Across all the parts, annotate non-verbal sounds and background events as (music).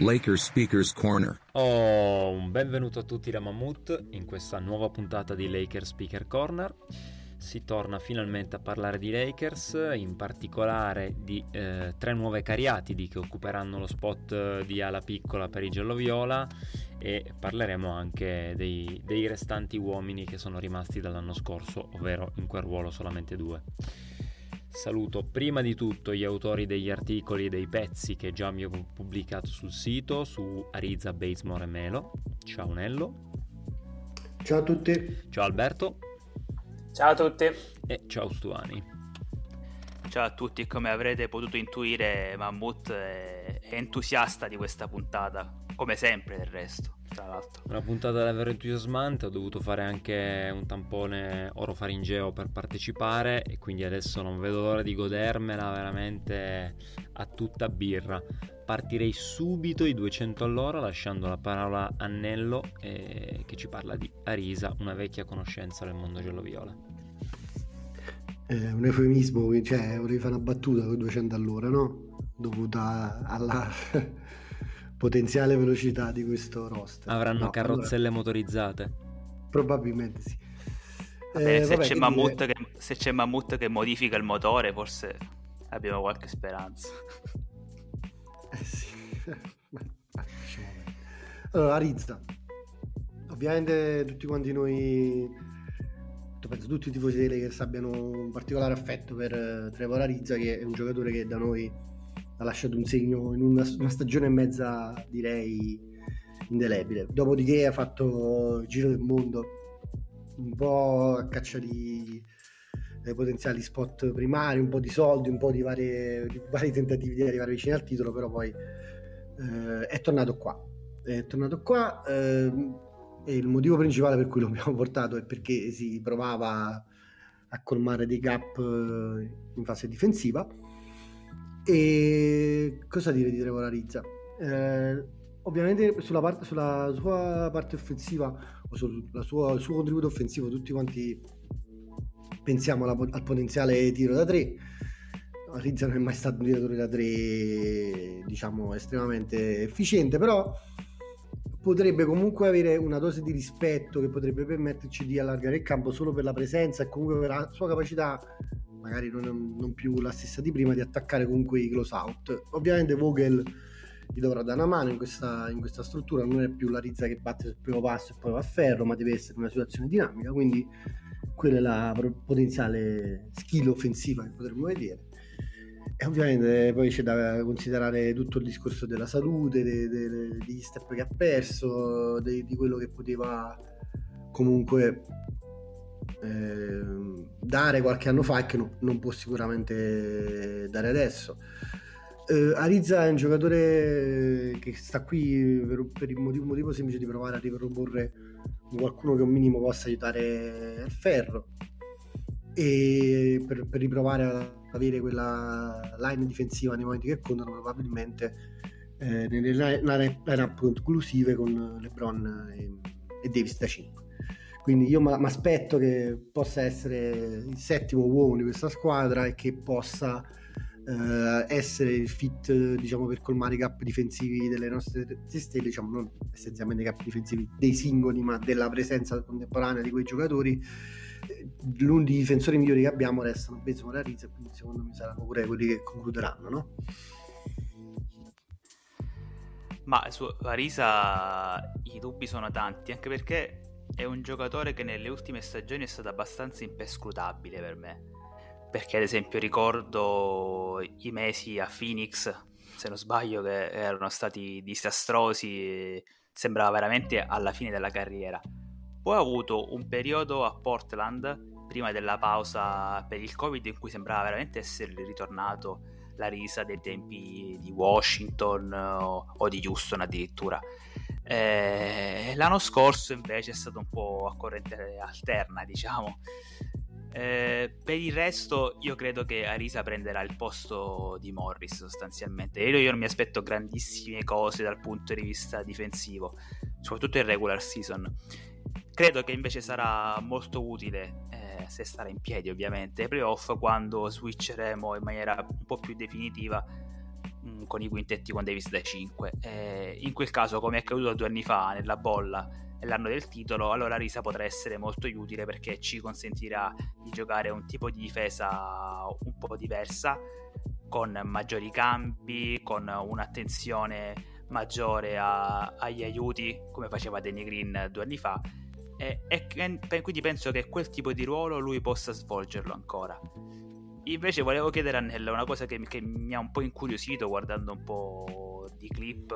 Lakers Speakers Corner. Oh, un benvenuto a tutti da Mammut in questa nuova puntata di Lakers Speaker Corner. Si torna finalmente a parlare di Lakers, in particolare di eh, tre nuove cariatidi che occuperanno lo spot eh, di ala piccola per i giallo-viola e parleremo anche dei, dei restanti uomini che sono rimasti dall'anno scorso, ovvero in quel ruolo solamente due. Saluto prima di tutto gli autori degli articoli e dei pezzi che già mi ho pubblicato sul sito su Ariza, Batesmore e Melo. Ciao Nello. Ciao a tutti. Ciao Alberto. Ciao a tutti. E ciao Stuani. Ciao a tutti, come avrete potuto intuire, Mammut è entusiasta di questa puntata, come sempre del resto, tra l'altro. Una puntata davvero entusiasmante, ho dovuto fare anche un tampone orofaringeo per partecipare e quindi adesso non vedo l'ora di godermela veramente a tutta birra. Partirei subito i 200 all'ora lasciando la parola a Nello eh, che ci parla di Arisa, una vecchia conoscenza del mondo giallo-viola. È un eufemismo, cioè vorrei fare una battuta con 200 all'ora, no? Dovuta alla potenziale velocità di questo roster. Avranno No, carrozzelle allora, motorizzate. probabilmente sì. Vabbè, Eh, se, vabbè, c'è Mammut dire- che, se c'è Mammut che modifica il motore, forse abbiamo qualche speranza. (laughs) Eh sì. Allora, Arizza. Ovviamente tutti quanti noi, penso tutti i tifosi dei Lakers abbiano un particolare affetto per eh, Trevor Arizza, che è un giocatore che da noi ha lasciato un segno in una, una stagione e mezza, direi, indelebile. Dopodiché ha fatto il giro del mondo, un po' a caccia di eh, potenziali spot primari, un po' di soldi, un po' di, varie- di vari tentativi di arrivare vicino al titolo, però poi eh, è tornato qua. È tornato qua ehm, e il motivo principale per cui lo abbiamo portato è perché si provava a colmare dei gap eh, in fase difensiva. E cosa dire di Trevor Arizza? Eh, ovviamente sulla, parte, sulla sua parte offensiva o sul il suo contributo offensivo tutti quanti pensiamo alla- al potenziale tiro da tre Arizza non è mai stato un tiratore da tre diciamo estremamente efficiente però potrebbe comunque avere una dose di rispetto che potrebbe permetterci di allargare il campo solo per la presenza e comunque per la sua capacità magari non, non più la stessa di prima di attaccare comunque i close out. Ovviamente Vogel gli dovrà dare una mano in questa, in questa struttura non è più la Rizza che batte sul primo passo e poi va a ferro ma deve essere una situazione dinamica quindi quella è la potenziale skill offensiva che potremmo vedere. E ovviamente poi c'è da considerare tutto il discorso della salute, de- de- de- degli step che ha perso, di quello che poteva comunque ehm, dare qualche anno fa e che no- non può sicuramente dare adesso. Eh, Arizza è un giocatore che sta qui per, per il motivo, motivo semplice di provare a riproporre qualcuno che un minimo possa aiutare il ferro e per, per riprovare ad avere quella line difensiva nei momenti che contano probabilmente eh, nelle line- line- line-up conclusive con LeBron e, e Davis da 5 Quindi io mi aspetto che possa essere il settimo uomo di questa squadra e che possa eh, essere il fit diciamo, per colmare i gap difensivi delle nostre stelle, diciamo, non essenzialmente i gap difensivi dei singoli, ma della presenza contemporanea di quei giocatori. L'uno dei difensori migliori che abbiamo restano Bezmo e Rizza, quindi secondo me saranno pure quelli che concluderanno, no? Ma su Arisa i dubbi sono tanti, anche perché è un giocatore che nelle ultime stagioni è stato abbastanza imperscrutabile per me. Perché ad esempio ricordo i mesi a Phoenix, se non sbaglio, che erano stati disastrosi, sembrava veramente alla fine della carriera. Poi ha avuto un periodo a Portland, prima della pausa per il Covid, in cui sembrava veramente essere ritornato la risa dei tempi di Washington o di Houston addirittura. Eh, l'anno scorso invece è stato un po' a corrente alterna, diciamo. Eh, per il resto, io credo che Arisa prenderà il posto di Morris sostanzialmente. Io, io non mi aspetto grandissime cose dal punto di vista difensivo, soprattutto in regular season. Credo che invece sarà molto utile, eh, se starà in piedi ovviamente, ai playoff quando switcheremo in maniera un po' più definitiva mm, con i quintetti con Davis da 5. Eh, in quel caso, come è accaduto due anni fa nella bolla e l'anno del titolo, allora Risa potrà essere molto utile perché ci consentirà di giocare un tipo di difesa un po' diversa, con maggiori cambi, con un'attenzione maggiore a, agli aiuti, come faceva Danny Green due anni fa. E, e, quindi penso che quel tipo di ruolo lui possa svolgerlo ancora. Invece volevo chiedere a Nella una cosa che, che, mi ha un po' incuriosito guardando un po' di clip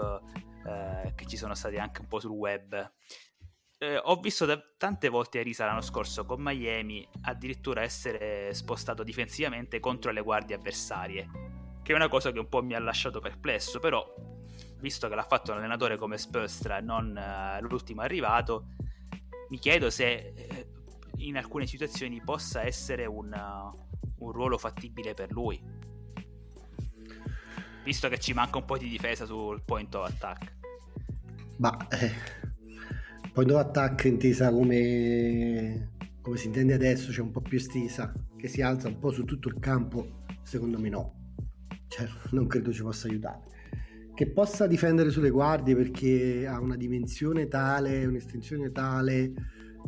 eh, che ci sono stati anche un po' sul web. Eh, ho visto da, tante volte Arisa l'anno scorso con Miami addirittura essere spostato difensivamente contro le guardie avversarie, che è una cosa che un po' mi ha lasciato perplesso, però visto che l'ha fatto un allenatore come Spolstra e non uh, l'ultimo arrivato, mi chiedo se eh, in alcune situazioni possa essere un, un ruolo fattibile per lui. Visto che ci manca un po' di difesa sul point of attack. Ma eh, point of attack intesa come, come si intende adesso, cioè un po' più estesa, che si alza un po' su tutto il campo, secondo me no. Cioè, non credo ci possa aiutare che possa difendere sulle guardie perché ha una dimensione tale, un'estensione tale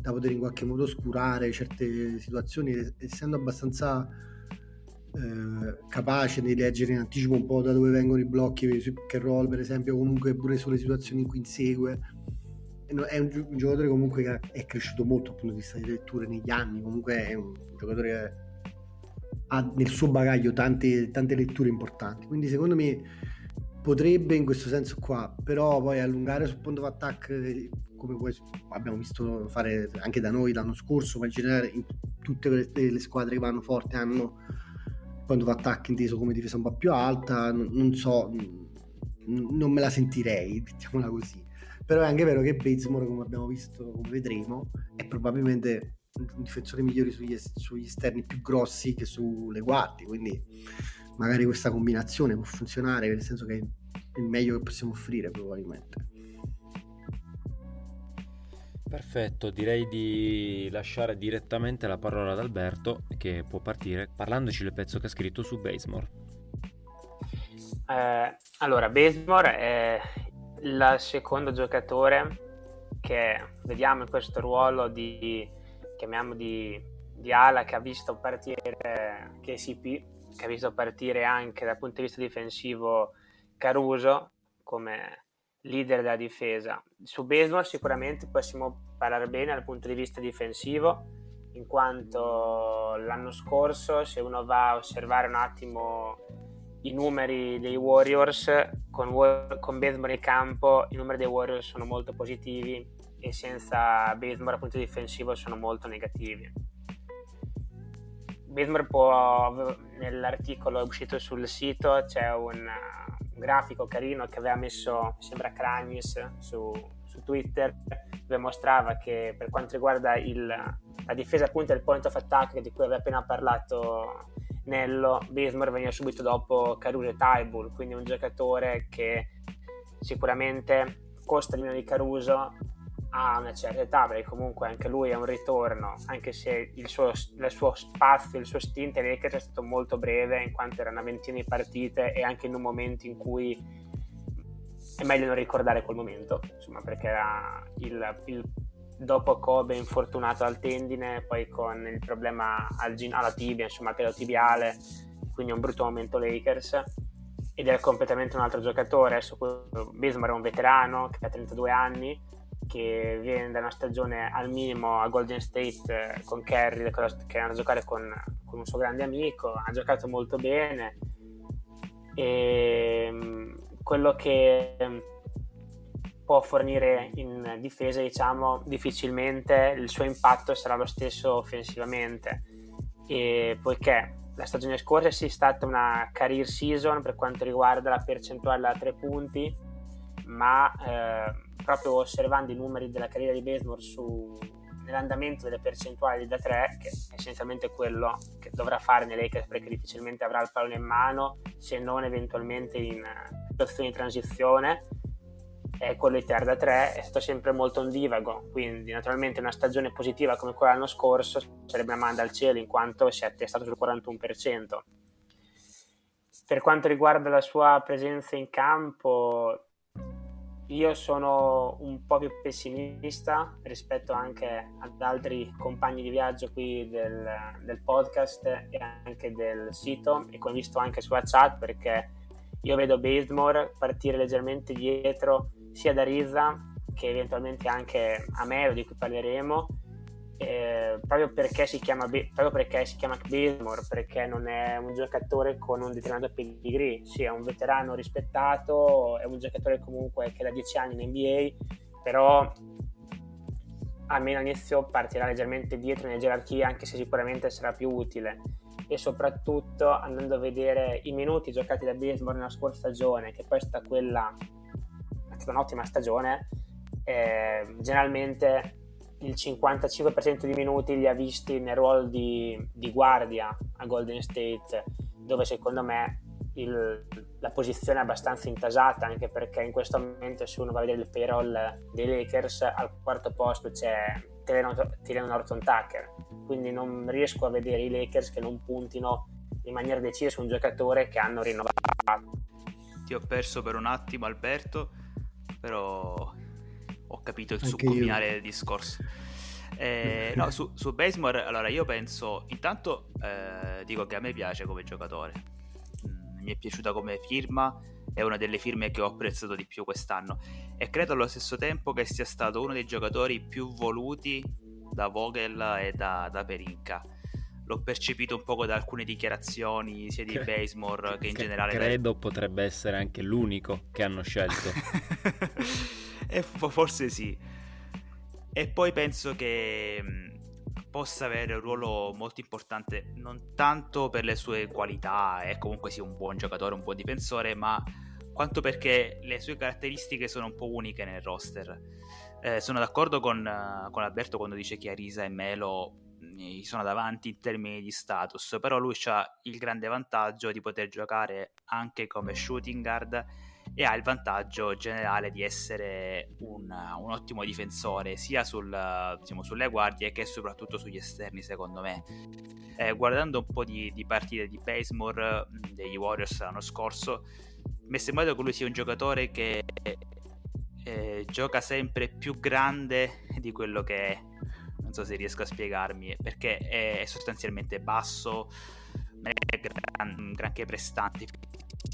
da poter in qualche modo oscurare certe situazioni, essendo abbastanza eh, capace di leggere in anticipo un po' da dove vengono i blocchi, che roll per esempio, comunque pure sulle situazioni in cui insegue. È un, un giocatore comunque che è cresciuto molto dal punto di vista di letture negli anni, comunque è un giocatore che ha nel suo bagaglio tante, tante letture importanti, quindi secondo me potrebbe in questo senso qua, però poi allungare sul punto eh, come poi abbiamo visto fare anche da noi l'anno scorso, ma in generale in tutte le, le squadre che vanno forte hanno of attack inteso come difesa un po' più alta, non, non so, non me la sentirei, (laughs) mettiamola così. Però è anche vero che Bazemore, come abbiamo visto, come vedremo, è probabilmente un difensore migliore sugli, sugli esterni più grossi che sulle guardie, quindi magari questa combinazione può funzionare, nel senso che è il meglio che possiamo offrire probabilmente. Perfetto, direi di lasciare direttamente la parola ad Alberto che può partire parlandoci del pezzo che ha scritto su Basemore. Eh, allora, Basemore è il secondo giocatore che vediamo in questo ruolo di, chiamiamo di, di ala che ha visto partire KCP che ha visto partire anche dal punto di vista difensivo Caruso come leader della difesa. Su Baseball sicuramente possiamo parlare bene dal punto di vista difensivo, in quanto l'anno scorso, se uno va a osservare un attimo i numeri dei Warriors, con, con Baseball in campo i numeri dei Warriors sono molto positivi e senza Baseball dal punto difensivo sono molto negativi Bismarck può, nell'articolo uscito sul sito c'è un, grafico carino che aveva messo, sembra Cragnis, su, su, Twitter, dove mostrava che per quanto riguarda il, la difesa appunto del point of attack di cui aveva appena parlato Nello, Bismarck veniva subito dopo Caruso e Taibul, quindi un giocatore che sicuramente costa di meno di Caruso, a una certa età, perché comunque anche lui è un ritorno, anche se il suo, il suo spazio, il suo stint ai Lakers è stato molto breve, in quanto era una ventina di partite e anche in un momento in cui è meglio non ricordare quel momento, insomma, perché era il, il dopo Kobe infortunato al tendine, poi con il problema al alla tibia, insomma, che tibiale, quindi un brutto momento Lakers ed è completamente un altro giocatore. Adesso Bismarck è un veterano che ha 32 anni, che viene da una stagione al minimo a Golden State eh, con Kerry, che era a giocare con, con, un suo grande amico, ha giocato molto bene. E mm, quello che mm, può fornire in difesa, diciamo, difficilmente il suo impatto sarà lo stesso offensivamente. E poiché la stagione scorsa è stata una career season per quanto riguarda la percentuale da tre punti, ma eh, proprio osservando i numeri della carriera di Basemore su, nell'andamento delle percentuali da tre, che è essenzialmente quello che dovrà fare nei Lakers perché difficilmente avrà il pallone in mano, se non eventualmente in situazioni di transizione, è quello di tirare da 3 è stato sempre molto ondivago, quindi naturalmente una stagione positiva come quella l'anno scorso sarebbe una manda al cielo in quanto si è attestato sul 41%. Per quanto riguarda la sua presenza in campo, io sono un po' più pessimista rispetto anche ad altri compagni di viaggio qui del, del podcast e anche del sito e come visto anche sulla chat perché io vedo Basemore partire leggermente dietro sia da Rizza che eventualmente anche a Melo di cui parleremo eh, proprio, perché si chiama, proprio perché si chiama Basemore perché non è un giocatore con un determinato pedigree sì è un veterano rispettato è un giocatore comunque che da 10 anni in NBA però almeno all'inizio partirà leggermente dietro nelle gerarchie anche se sicuramente sarà più utile e soprattutto andando a vedere i minuti giocati da Basemore nella scorsa stagione che poi è stata quella è stata un'ottima stagione. Eh, generalmente il 55% di minuti li ha visti nel ruolo di, di guardia a Golden State, dove secondo me il, la posizione è abbastanza intasata, anche perché in questo momento se uno va a vedere il payroll dei Lakers, al quarto posto c'è Tyrion Norton Tucker, quindi non riesco a vedere i Lakers che non puntino in maniera decisa su un giocatore che hanno rinnovato. Ti ho perso per un attimo Alberto però ho capito il finale del discorso. Eh, no, su, su Basemore, allora io penso, intanto eh, dico che a me piace come giocatore, mm, mi è piaciuta come firma, è una delle firme che ho apprezzato di più quest'anno. E credo allo stesso tempo che sia stato uno dei giocatori più voluti da Vogel e da, da Perinca l'ho percepito un poco da alcune dichiarazioni sia di Basemore che in generale. Credo da... potrebbe essere anche l'unico che hanno scelto. (laughs) e forse sì. E poi penso che possa avere un ruolo molto importante non tanto per le sue qualità e comunque sia un buon giocatore, un buon difensore, ma quanto perché le sue caratteristiche sono un po' uniche nel roster. Eh, sono d'accordo con, con Alberto quando dice che Arisa e Melo gli sono davanti in termini di status, però lui ha il grande vantaggio di poter giocare anche come shooting guard e ha il vantaggio generale di essere un, un ottimo difensore sia sul, diciamo, sulle guardie che soprattutto sugli esterni secondo me. Eh, guardando un po' di, di partite di Basemore degli Warriors l'anno scorso mi è sembrato che lui sia un giocatore che eh, gioca sempre più grande di quello che è so se riesco a spiegarmi, perché è, sostanzialmente basso, non è gran, granché prestante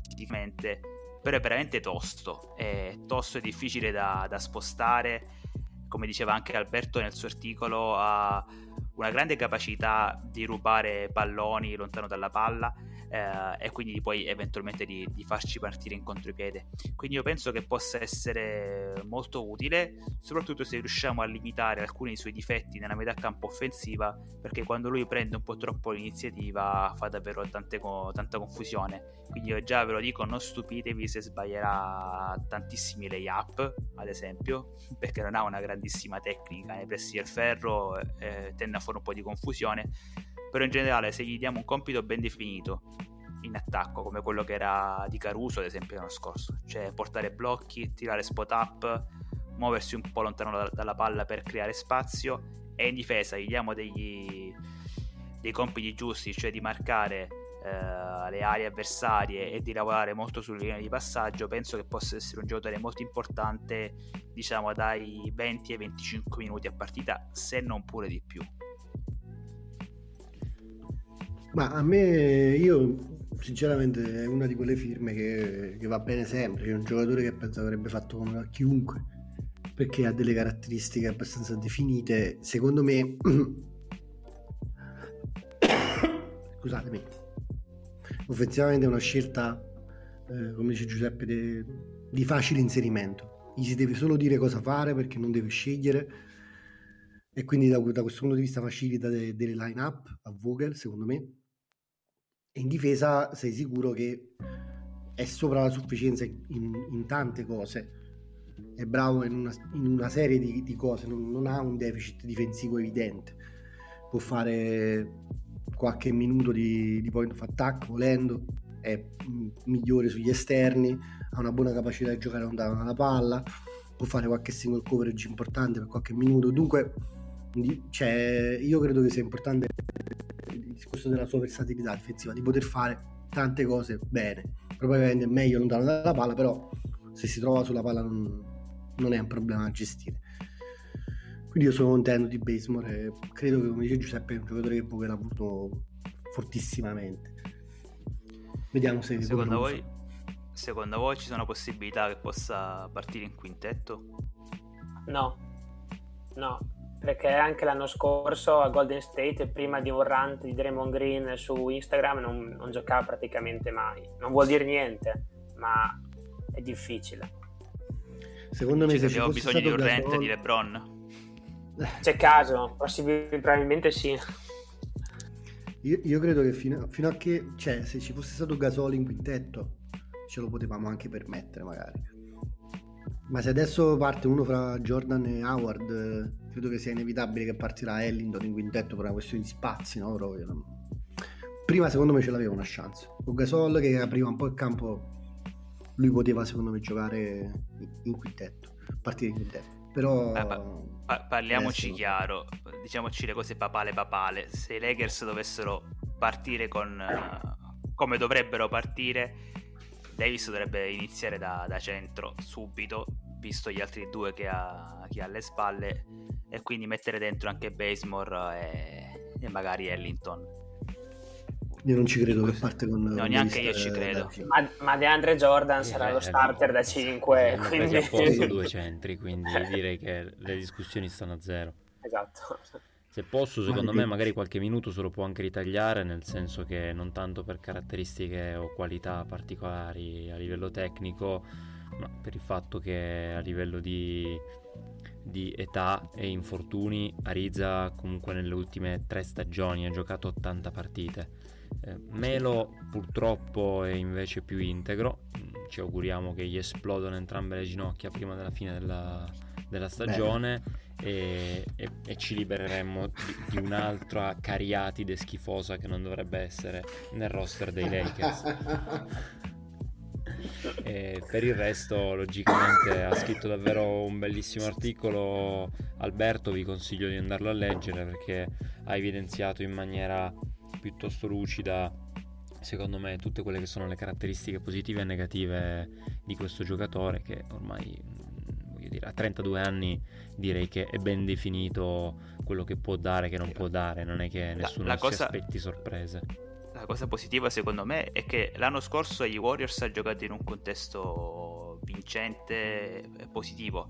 fisicamente, però è veramente tosto, è tosto e difficile da, da spostare, come diceva anche Alberto nel suo articolo, ha una grande capacità di rubare palloni lontano dalla palla eh, e quindi poi eventualmente di, di, farci partire in contropiede. Quindi io penso che possa essere molto utile, soprattutto se riusciamo a limitare alcuni dei suoi difetti nella metà campo offensiva, perché quando lui prende un po' troppo l'iniziativa fa davvero tante, tanta confusione. Quindi io già ve lo dico, non stupitevi se sbaglierà tantissimi layup, ad esempio, (laughs) perché non ha una grandissima tecnica nei pressi del ferro, eh, tende a fare un po' di confusione però in generale se gli diamo un compito ben definito in attacco come quello che era di Caruso ad esempio l'anno scorso cioè portare blocchi, tirare spot up muoversi un po' lontano da, dalla palla per creare spazio e in difesa gli diamo degli, dei compiti giusti, cioè di marcare eh, le aree avversarie e di lavorare molto sulle linee di passaggio, penso che possa essere un giocatore molto importante, diciamo dai 20 ai 25 minuti a partita, se non pure di più. Ma a me, io sinceramente è una di quelle firme che, che va bene sempre, è un giocatore che penso avrebbe fatto come chiunque, perché ha delle caratteristiche abbastanza definite, secondo me... (coughs) Scusatemi, offensivamente è una scelta, eh, come dice Giuseppe, de, di facile inserimento. Gli si deve solo dire cosa fare perché non deve scegliere e quindi da, da questo punto di vista facilita de, delle line-up a Vogel, secondo me. In difesa sei sicuro che è sopra la sufficienza in, in tante cose. È bravo in una, in una serie di, di cose, non, non ha un deficit difensivo evidente. Può fare qualche minuto di, di point of attack volendo, è migliore sugli esterni, ha una buona capacità di giocare lontano dalla palla, può fare qualche single coverage importante per qualche minuto. Dunque, cioè, io credo che sia importante il discorso della sua versatilità difensiva, di poter fare tante cose bene. Probabilmente è meglio lontano dalla palla, però se si trova sulla palla non, non è un problema da gestire. Quindi io sono contento di Basemore e credo che, come dice Giuseppe, è un giocatore che Boca ha avuto fortissimamente. Vediamo se... Secondo voi, secondo voi ci sono possibilità che possa partire in quintetto? No, no, perché anche l'anno scorso a Golden State, prima di un rant di Draymond Green su Instagram, non, non giocava praticamente mai. Non vuol dire niente, ma è difficile. Secondo me, se abbiamo bisogno di un rant di LeBron. (laughs) C'è caso, probabilmente sì. Io, io credo che fino, fino, a che, cioè, se ci fosse stato Gasoli in quintetto, ce lo potevamo anche permettere, magari. Ma se adesso parte uno fra Jordan e Howard, credo che sia inevitabile che partirà Ellington in quintetto per una questione di spazi, no? Proprio. Prima, secondo me, ce l'aveva una chance. Con Gasol che apriva un po' il campo, lui poteva, secondo me, giocare in quintetto, partire in quintetto. Però ah, pa- parliamoci adesso... chiaro, diciamoci le cose papale papale. Se i Lakers dovessero partire con uh, come dovrebbero partire, Davis dovrebbe iniziare da, da, centro subito, visto gli altri due che ha, che ha, alle spalle, e quindi mettere dentro anche Basemore e, e magari Ellington. Io non ci credo che parte con... No, neanche io ci credo. Ma, ma DeAndre Jordan sarà eh, lo starter da 5. Quindi... a posto (laughs) due centri, quindi direi che le discussioni stanno a zero. Esatto. Se posso, secondo me magari qualche minuto se lo può anche ritagliare, nel senso che non tanto per caratteristiche o qualità particolari a livello tecnico, ma per il fatto che a livello di, di età e infortuni Ariza comunque nelle ultime tre stagioni ha giocato 80 partite. Eh, Melo purtroppo è invece più integro, mm, ci auguriamo che gli esplodano entrambe le ginocchia prima della fine della, della stagione e, e, e, ci libereremmo di, di, un'altra cariatide schifosa che non dovrebbe essere nel roster dei (laughs) Lakers. E per il resto, logicamente, ha scritto davvero un bellissimo articolo. Alberto, vi consiglio di andarlo a leggere perché ha evidenziato in maniera piuttosto lucida secondo me tutte quelle che sono le caratteristiche positive e negative di questo giocatore che ormai voglio dire a 32 anni direi che è ben definito quello che può dare e che non può dare. Non è che nessuno la, la cosa, si aspetti sorprese la cosa positiva secondo me è che l'anno scorso i Warriors ha giocato in un contesto vincente e positivo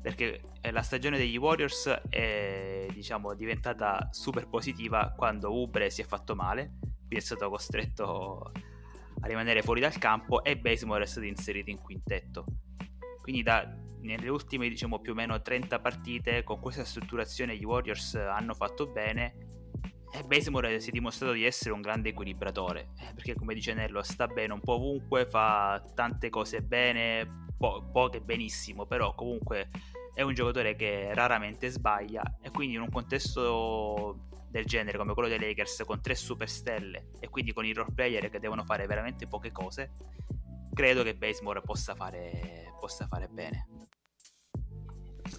perché eh, la stagione degli Warriors è diciamo, diventata super positiva quando Ubre si è fatto male, quindi è stato costretto a rimanere fuori dal campo e Basemore è stato inserito in quintetto. Quindi da, nelle ultime diciamo, più o meno 30 partite con questa strutturazione gli Warriors hanno fatto bene e Basemore si è dimostrato di essere un grande equilibratore, eh, perché come dice Nello sta bene un po' ovunque, fa tante cose bene, po- poche benissimo, però comunque è un giocatore che raramente sbaglia e quindi in un contesto del genere come quello dei Lakers con tre superstelle e quindi con i role player che devono fare veramente poche cose, credo che Basemore possa fare, possa fare bene.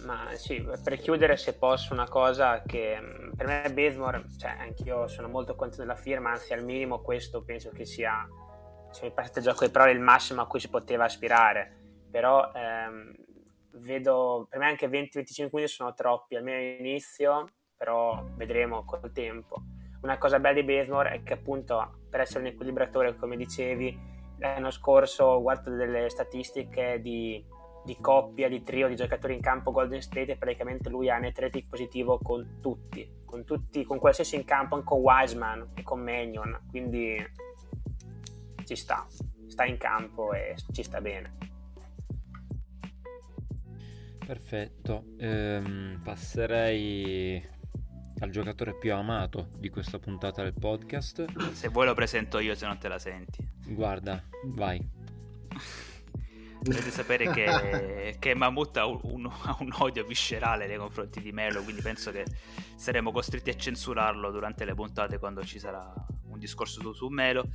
Ma sì, per chiudere se posso una cosa che mm, per me Bazemore, cioè anch'io sono molto contento della firma, anzi al minimo questo penso che sia, se mi passate gioco di parole, il massimo a cui si poteva aspirare, però ehm, vedo, per me anche 20-25 minuti sono troppi, almeno all'inizio, però vedremo col tempo. Una cosa bella di Bazemore è che appunto per essere un equilibratore, come dicevi, l'anno scorso ho guardato delle statistiche di di coppia, di trio di giocatori in campo Golden State e praticamente lui ha un atletic positivo con tutti, con tutti, con qualsiasi in campo, anche con Wiseman e con Magnon, quindi ci sta, sta in campo e ci sta bene. Perfetto, ehm, passerei al giocatore più amato di questa puntata del podcast. Se vuoi lo presento io se non te la senti. Guarda, vai. Dovete sapere che, (laughs) che Mammoth ha un, ha un, odio viscerale nei confronti di Melo, quindi penso che saremo costretti a censurarlo durante le puntate quando ci sarà un discorso su, su Melo.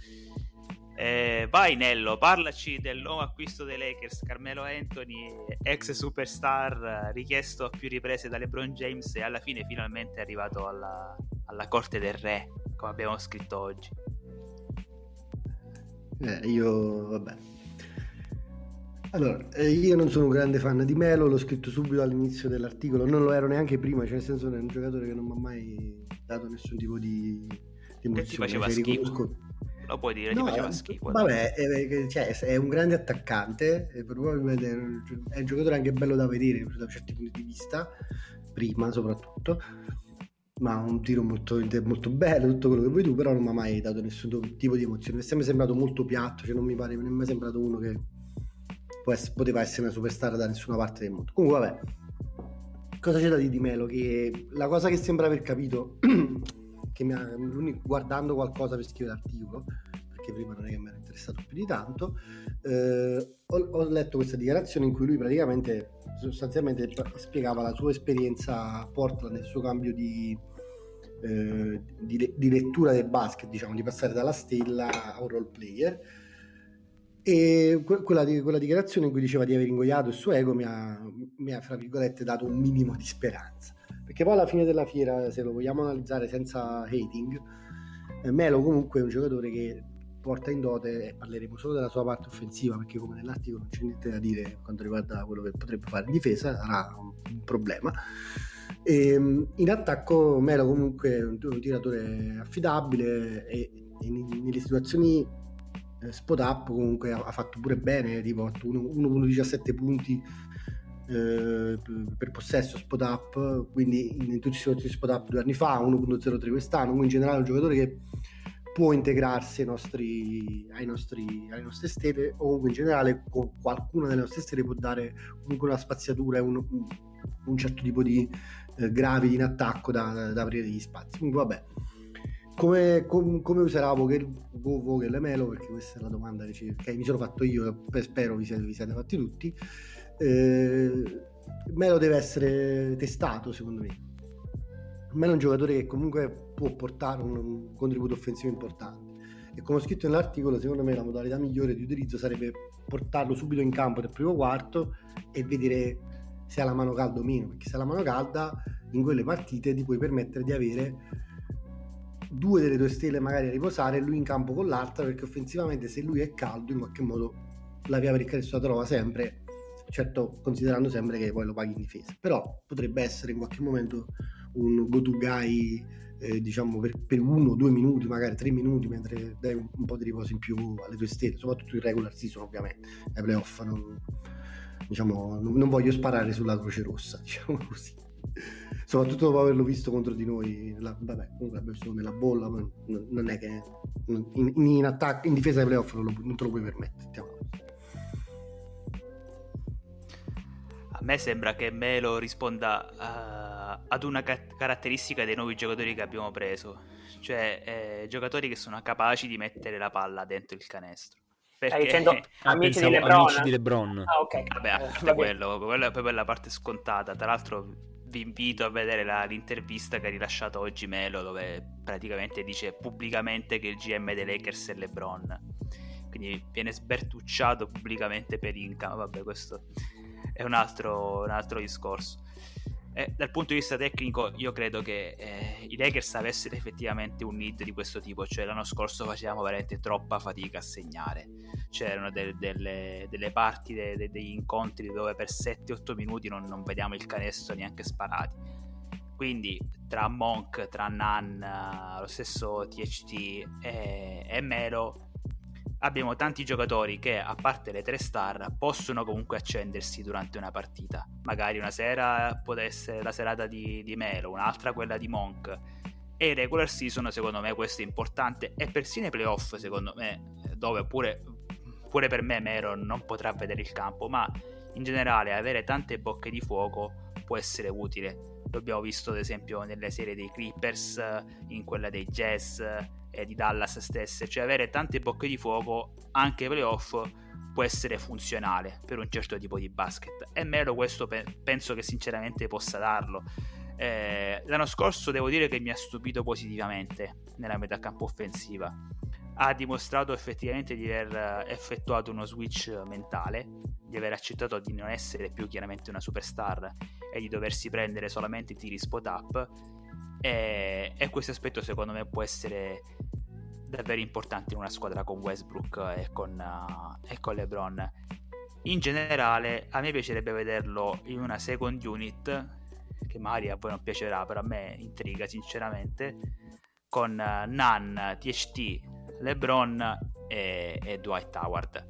Eh, vai Nello, parlaci del nuovo acquisto dei Lakers, Carmelo Anthony, ex superstar, richiesto a più riprese da LeBron James e alla fine finalmente è arrivato alla, alla corte del re, come abbiamo scritto oggi. Eh, io, vabbè, allora, eh, io non sono un grande fan di Melo, l'ho scritto subito all'inizio dell'articolo, non lo ero neanche prima, cioè nel senso che è un giocatore che non mi ha mai dato nessun tipo di, di emozione. Che ti faceva cioè, schifo? Riconosco... Lo puoi dire, no, ti faceva schifo. Vabbè, è, cioè, è, un grande attaccante, probabilmente è un giocatore anche bello da vedere da certi punti di vista, prima soprattutto, ma un tiro molto, molto bello, tutto quello che vuoi tu, però non mi ha mai dato nessun tipo di emozione, mi è sempre sembrato molto piatto, cioè non mi pare, non è mai sembrato uno che poteva essere una superstar da nessuna parte del mondo. Comunque, vabbè, cosa c'è da dire di Melo? Che la cosa che sembra aver capito, (clears throat) che mi ha, guardando qualcosa per scrivere l'articolo, perché prima non è che mi era interessato più di tanto, eh, ho, ho, letto questa dichiarazione in cui lui praticamente, sostanzialmente, spiegava la sua esperienza a Portland, il suo cambio di, eh, di, di lettura del basket, diciamo, di passare dalla stella a un role player e quella, quella, dichiarazione in cui diceva di aver ingoiato il suo ego mi ha, mi ha, fra virgolette, dato un minimo di speranza. Perché poi alla fine della fiera, se lo vogliamo analizzare senza hating, eh, Melo comunque è un giocatore che porta in dote, e parleremo solo della sua parte offensiva, perché come nell'articolo non c'è niente da dire quanto riguarda quello che potrebbe fare in difesa, sarà un, problema. E, ehm, in attacco Melo comunque è un, un tiratore affidabile e, e nelle situazioni eh, spot up comunque ha, fatto pure bene, tipo 1.17 punti eh, per possesso spot up, quindi in, in tutti i situazioni spot up due anni fa, 1.03 quest'anno, quindi in generale è un giocatore che può integrarsi ai nostri, ai nostri, alle nostre stelle o comunque in generale con qualcuna delle nostre stelle può dare comunque una spaziatura e un, un, certo tipo di eh, gravidi in attacco da, da, aprire degli spazi. Quindi vabbè, come, com, come userà Vogel, Vogel Melo? Perché questa è la domanda che, ci, che mi sono fatto io e spero vi siate, vi siate fatti tutti. Eh, Melo deve essere testato, secondo me. Melo è un giocatore che comunque può portare un, un contributo offensivo importante. E come ho scritto nell'articolo, secondo me la modalità migliore di utilizzo sarebbe portarlo subito in campo nel primo quarto e vedere se ha la mano calda o meno. Perché se ha la mano calda, in quelle partite ti puoi permettere di avere due delle due stelle magari a riposare lui in campo con l'altra perché offensivamente se lui è caldo in qualche modo la via per il canestro la trova sempre certo considerando sempre che poi lo paghi in difesa. Però potrebbe essere in qualche momento un go to guy eh, diciamo per, per, uno, due minuti magari tre minuti mentre dai un, un, po' di riposo in più alle tue stelle soprattutto in regular season ovviamente. Ai playoff non, diciamo, non, non voglio sparare sulla croce rossa (laughs) diciamo così (laughs) soprattutto dopo averlo visto contro di noi la, vabbè comunque l'abbiamo visto nella bolla ma non è che in, in, attacco, in difesa ai playoff non, lo, non te lo puoi permettere a me sembra che Melo risponda uh, ad una ca- caratteristica dei nuovi giocatori che abbiamo preso cioè eh, giocatori che sono capaci di mettere la palla dentro il canestro perché... Stai dicendo (laughs) ah, amici, di Lebron? amici di Lebron. Ah, ok. Vabbè, a parte quello, quello è proprio la parte scontata. Tra l'altro, vi invito a vedere la, l'intervista che ha rilasciato oggi Melo dove praticamente dice pubblicamente che il GM dei Lakers è LeBron quindi viene sbertucciato pubblicamente per Inca vabbè questo è un altro, un altro discorso. Eh, dal punto di vista tecnico, io credo che eh, i Lakers avessero effettivamente un need di questo tipo, cioè l'anno scorso facevamo veramente troppa fatica a segnare. C'erano del, delle, delle, parti, de, de, degli incontri dove per 7-8 minuti non, non, vediamo il canestro neanche sparati. Quindi tra Monk, tra Nan, lo stesso THT e, e Melo, abbiamo tanti giocatori che, a parte le tre star, possono comunque accendersi durante una partita. Magari una sera può essere la serata di, di Melo, un'altra quella di Monk. E in regular season, secondo me, questo è importante. E persino i playoff, secondo me, dove pure, pure per me Melo non potrà vedere il campo, ma in generale avere tante bocche di fuoco può essere utile. L'abbiamo visto ad esempio nelle serie dei Clippers, in quella dei Jazz e di Dallas stesse, cioè avere tante bocche di fuoco anche playoff può essere funzionale per un certo tipo di basket e Melo questo pe- penso che sinceramente possa darlo. Eh, l'anno scorso devo dire che mi ha stupito positivamente nella metà campo offensiva. Ha dimostrato effettivamente di aver effettuato uno switch mentale, di aver accettato di non essere più chiaramente una superstar e di doversi prendere solamente tiri spot up e, e questo aspetto secondo me può essere davvero importante in una squadra con Westbrook e con, uh, e con LeBron. In generale, a me piacerebbe vederlo in una second unit, che magari a voi non piacerà, però a me intriga sinceramente, con uh, Nan, THT, LeBron e, e Dwight Howard.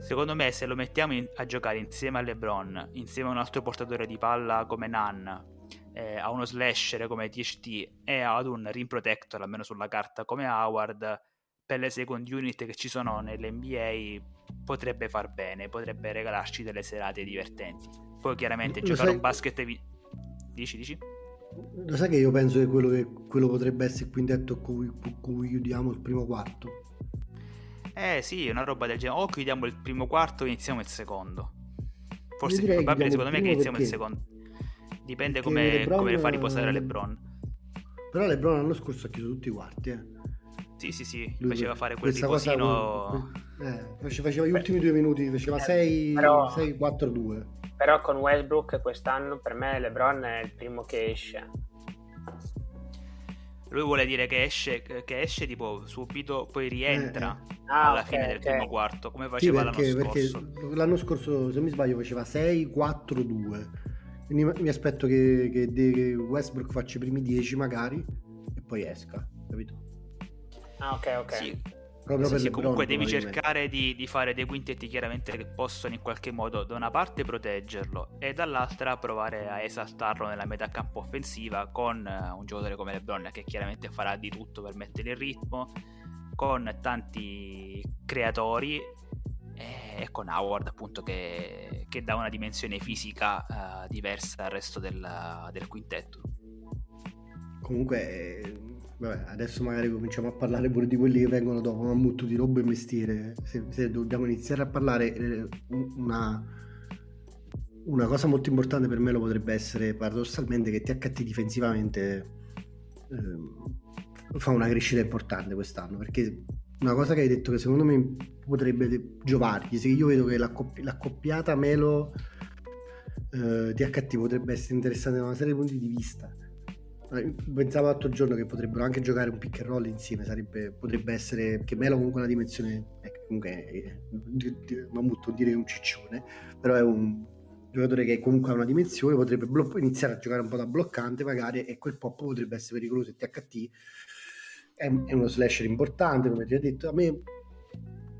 Secondo me, se lo mettiamo in, a giocare insieme a LeBron, insieme a un altro portatore di palla come Nan, eh, a uno slasher come THT e ad un rim protector, almeno sulla carta, come Howard, per le second unit che ci sono nell'NBA, potrebbe far bene, potrebbe regalarci delle serate divertenti. Poi chiaramente lo giocare sai... un basket... Vi... Dici, dici? Lo sai che io penso che quello, che quello potrebbe essere il quintetto con cui, cui chiudiamo il primo quarto? Eh sì, una roba del genere. O chiudiamo il primo quarto o iniziamo il secondo. Forse è più probabile secondo me che iniziamo perché... il secondo Dipende come, Lebron... come far riposare LeBron. Però LeBron l'anno scorso ha chiuso tutti i quarti, eh. Sì, sì, sì, Lui, faceva fare quel riposino... Cosa, eh, faceva gli ultimi due minuti, faceva 6-4-2. Eh, però con Westbrook quest'anno per me LeBron è il primo che esce. Lui vuole dire che esce, che esce tipo subito, poi rientra eh, eh. Ah, alla okay, fine del okay. primo quarto, come faceva sì, perché, l'anno scorso. Perché l'anno scorso, se non mi sbaglio, faceva 6-4-2 quindi mi aspetto che, che Westbrook faccia i primi 10 magari e poi esca, capito? Ah, ok, ok. Sì. Proprio sì, sì, comunque devi cercare di, di, fare dei quintetti chiaramente che possono in qualche modo da una parte proteggerlo e dall'altra provare a esaltarlo nella metà campo offensiva con uh, un giocatore come LeBron che chiaramente farà di tutto per mettere il ritmo con tanti creatori e con Howard appunto che, che dà una dimensione fisica uh, diversa dal resto del, del quintetto. Comunque, eh, vabbè, adesso magari cominciamo a parlare pure di quelli che vengono dopo, Mammut di roba e mestiere. Se, se, dobbiamo iniziare a parlare, eh, una, una, cosa molto importante per me lo potrebbe essere paradossalmente che THT difensivamente eh, fa una crescita importante quest'anno perché una cosa che hai detto che secondo me potrebbe giovargli, se io vedo che l'accoppi- l'accoppiata Melo eh, DHT potrebbe essere interessante da una serie di punti di vista. Pensavo l'altro giorno che potrebbero anche giocare un pick and roll insieme, sarebbe, potrebbe essere, che Melo comunque una dimensione, eh, comunque non dire un ciccione, però è un giocatore che comunque ha una dimensione, potrebbe blo- iniziare a giocare un po' da bloccante magari e quel pop potrebbe essere pericoloso e THT è, è uno slasher importante, come ti ho detto. A me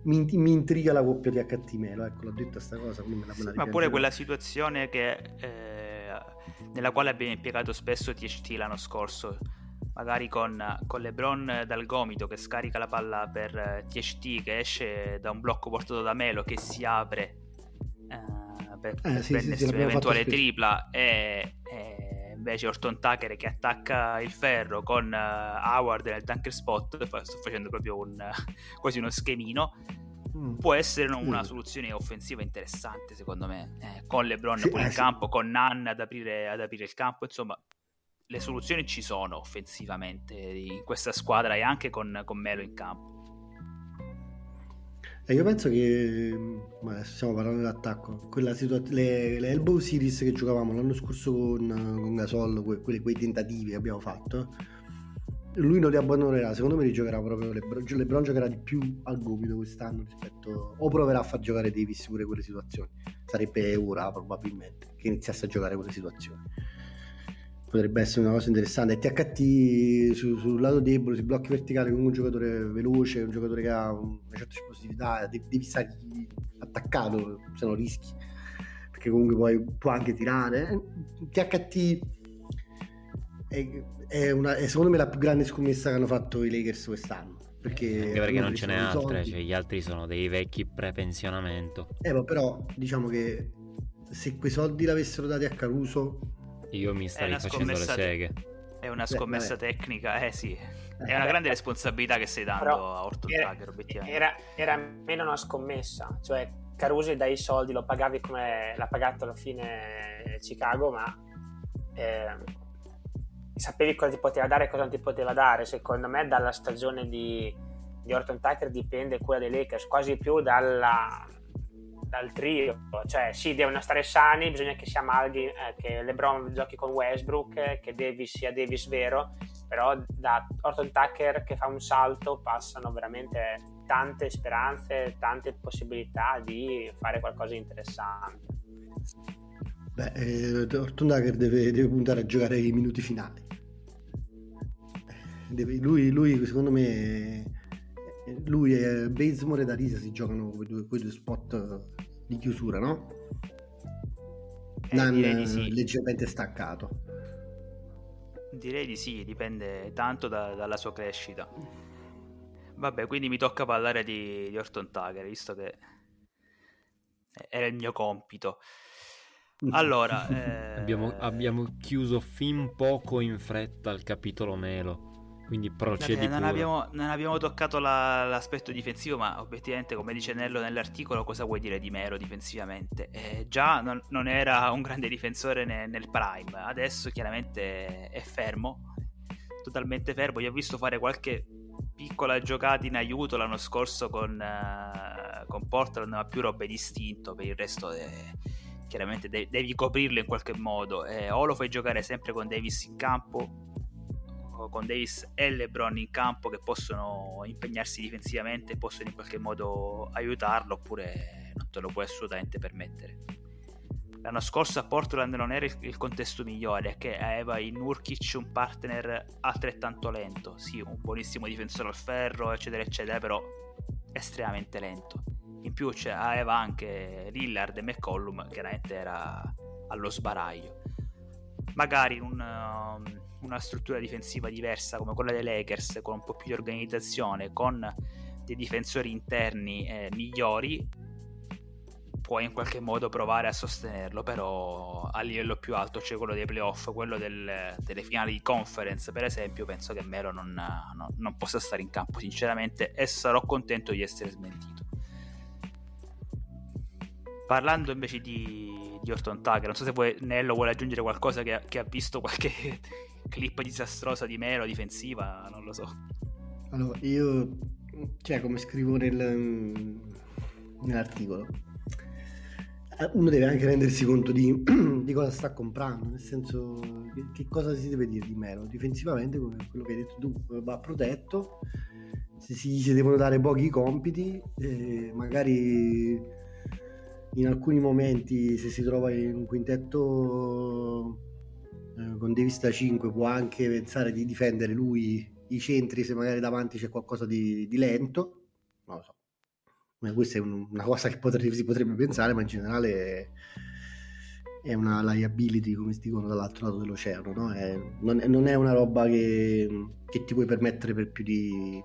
mi, mi, intriga la coppia di HT Melo, ecco, l'ho detto questa cosa. Me la, me la ma pure quella situazione che, eh, nella quale abbiamo impiegato spesso THT l'anno scorso, magari con, con LeBron dal gomito che scarica la palla per THT che esce da un blocco portato da Melo che si apre eh, per, eh, per sì, prendersi sì, un'eventuale tripla e, e invece Orton Tucker che attacca il ferro con uh, Howard nel tanker spot, sto facendo proprio un, (laughs) quasi uno schemino, mm. può essere una mm. soluzione offensiva interessante secondo me, eh, con LeBron sì, pure eh, in sì. campo, con Nan ad aprire, ad aprire il campo, insomma le soluzioni ci sono offensivamente in questa squadra e anche con, con Melo in campo. E io penso che, adesso stiamo parlando dell'attacco, quella situa- le, le Elbow Series che giocavamo l'anno scorso con, con Gasol, que- quelli- quei tentativi che abbiamo fatto, lui non li abbandonerà, secondo me li giocherà proprio Lebron, Lebron giocherà di più al gomito quest'anno rispetto, o proverà a far giocare Davis pure quelle situazioni, sarebbe ora probabilmente che iniziasse a giocare quelle situazioni potrebbe essere una cosa interessante. THT su, sul lato debole, sui blocchi verticali, con un giocatore veloce, un giocatore che ha una certa esplosività, devi, devi stare attaccato, se no rischi, perché comunque poi può anche tirare. THT è, è, una, è secondo me la più grande scommessa che hanno fatto i Lakers quest'anno. Perché, anche perché non ce n'è altre, cioè gli altri sono dei vecchi pre-pensionamento. Eh, però diciamo che se quei soldi l'avessero dati a Caruso io mi starei facendo le seghe. È una scommessa Beh, tecnica, eh sì. (laughs) È una grande responsabilità che stai dando Però a Orton era, Tucker, obiettivamente. Era, era meno una scommessa, cioè Carusi dai soldi, lo pagavi come l'ha pagato alla fine Chicago, ma eh, sapevi cosa ti poteva dare e cosa non ti poteva dare. Secondo me dalla stagione di, di Orton Tucker dipende quella dei Lakers, quasi più dalla, dal trio, cioè sì, devono stare sani, bisogna che si amalghi, eh, che LeBron giochi con Westbrook, eh, che Davis sia Davis vero, però da Orton Tucker che fa un salto passano veramente tante speranze, tante possibilità di fare qualcosa di interessante. Beh, eh, Orton Tucker deve, deve, puntare a giocare i minuti finali. Deve, lui, lui, secondo me, lui e Bazemore e Darisa si giocano quei due, quei due spot di chiusura, no? Eh, Nan di sì. leggermente staccato. Direi di sì, dipende tanto da, dalla sua crescita. Vabbè, quindi mi tocca parlare di, di Orton Tucker, visto che era il mio compito. (laughs) Allora, eh... abbiamo, abbiamo, chiuso fin poco in fretta il capitolo Melo. Quindi procedi. Non abbiamo, non abbiamo, toccato la, l'aspetto difensivo, ma obiettivamente, come dice Nello nell'articolo, cosa vuoi dire di Mero difensivamente? Eh, già non, non, era un grande difensore ne, nel prime, adesso chiaramente è fermo, totalmente fermo. Gli ho visto fare qualche piccola giocata in aiuto l'anno scorso con, uh, con Portland, ma più robe distinto. Per il resto, eh, chiaramente de- devi coprirlo in qualche modo. Eh, o lo fai giocare sempre con Davis in campo con Davis e LeBron in campo che possono impegnarsi difensivamente possono in qualche modo aiutarlo oppure non te lo puoi assolutamente permettere. L'anno scorso a Portland non era il, contesto migliore, che aveva in Nurkic un partner altrettanto lento, sì, un buonissimo difensore al ferro, eccetera, eccetera, però estremamente lento. In più aveva anche Lillard e McCollum, che veramente era allo sbaraglio. Magari un, um, una struttura difensiva diversa come quella dei Lakers, con un po' più di organizzazione, con dei difensori interni eh, migliori, puoi in qualche modo provare a sostenerlo, però a livello più alto cioè quello dei playoff, quello del, delle finali di conference, per esempio, penso che Melo non, non, non possa stare in campo, sinceramente, e sarò contento di essere smentito. Parlando invece di, di Orton Tucker, non so se vuoi, Nello vuole aggiungere qualcosa che, che ha visto qualche (laughs) clip disastrosa di Melo difensiva, non lo so. Allora, io, cioè, come scrivo nel, nell'articolo, eh, uno deve anche rendersi conto di, (clears throat) di, cosa sta comprando, nel senso che, che, cosa si deve dire di Melo. Difensivamente, come quello che hai detto tu, va protetto, se si, si devono dare pochi compiti, eh, magari in alcuni momenti se si trova in un quintetto eh, con Davis da 5 può anche pensare di difendere lui i centri se magari davanti c'è qualcosa di, di lento. Non lo so. Ma questa è un, una cosa che potrebbe, si potrebbe pensare ma in generale è una liability come si dicono dall'altro lato dell'oceano no? è, non, è, non, è, una roba che, che ti puoi permettere per più di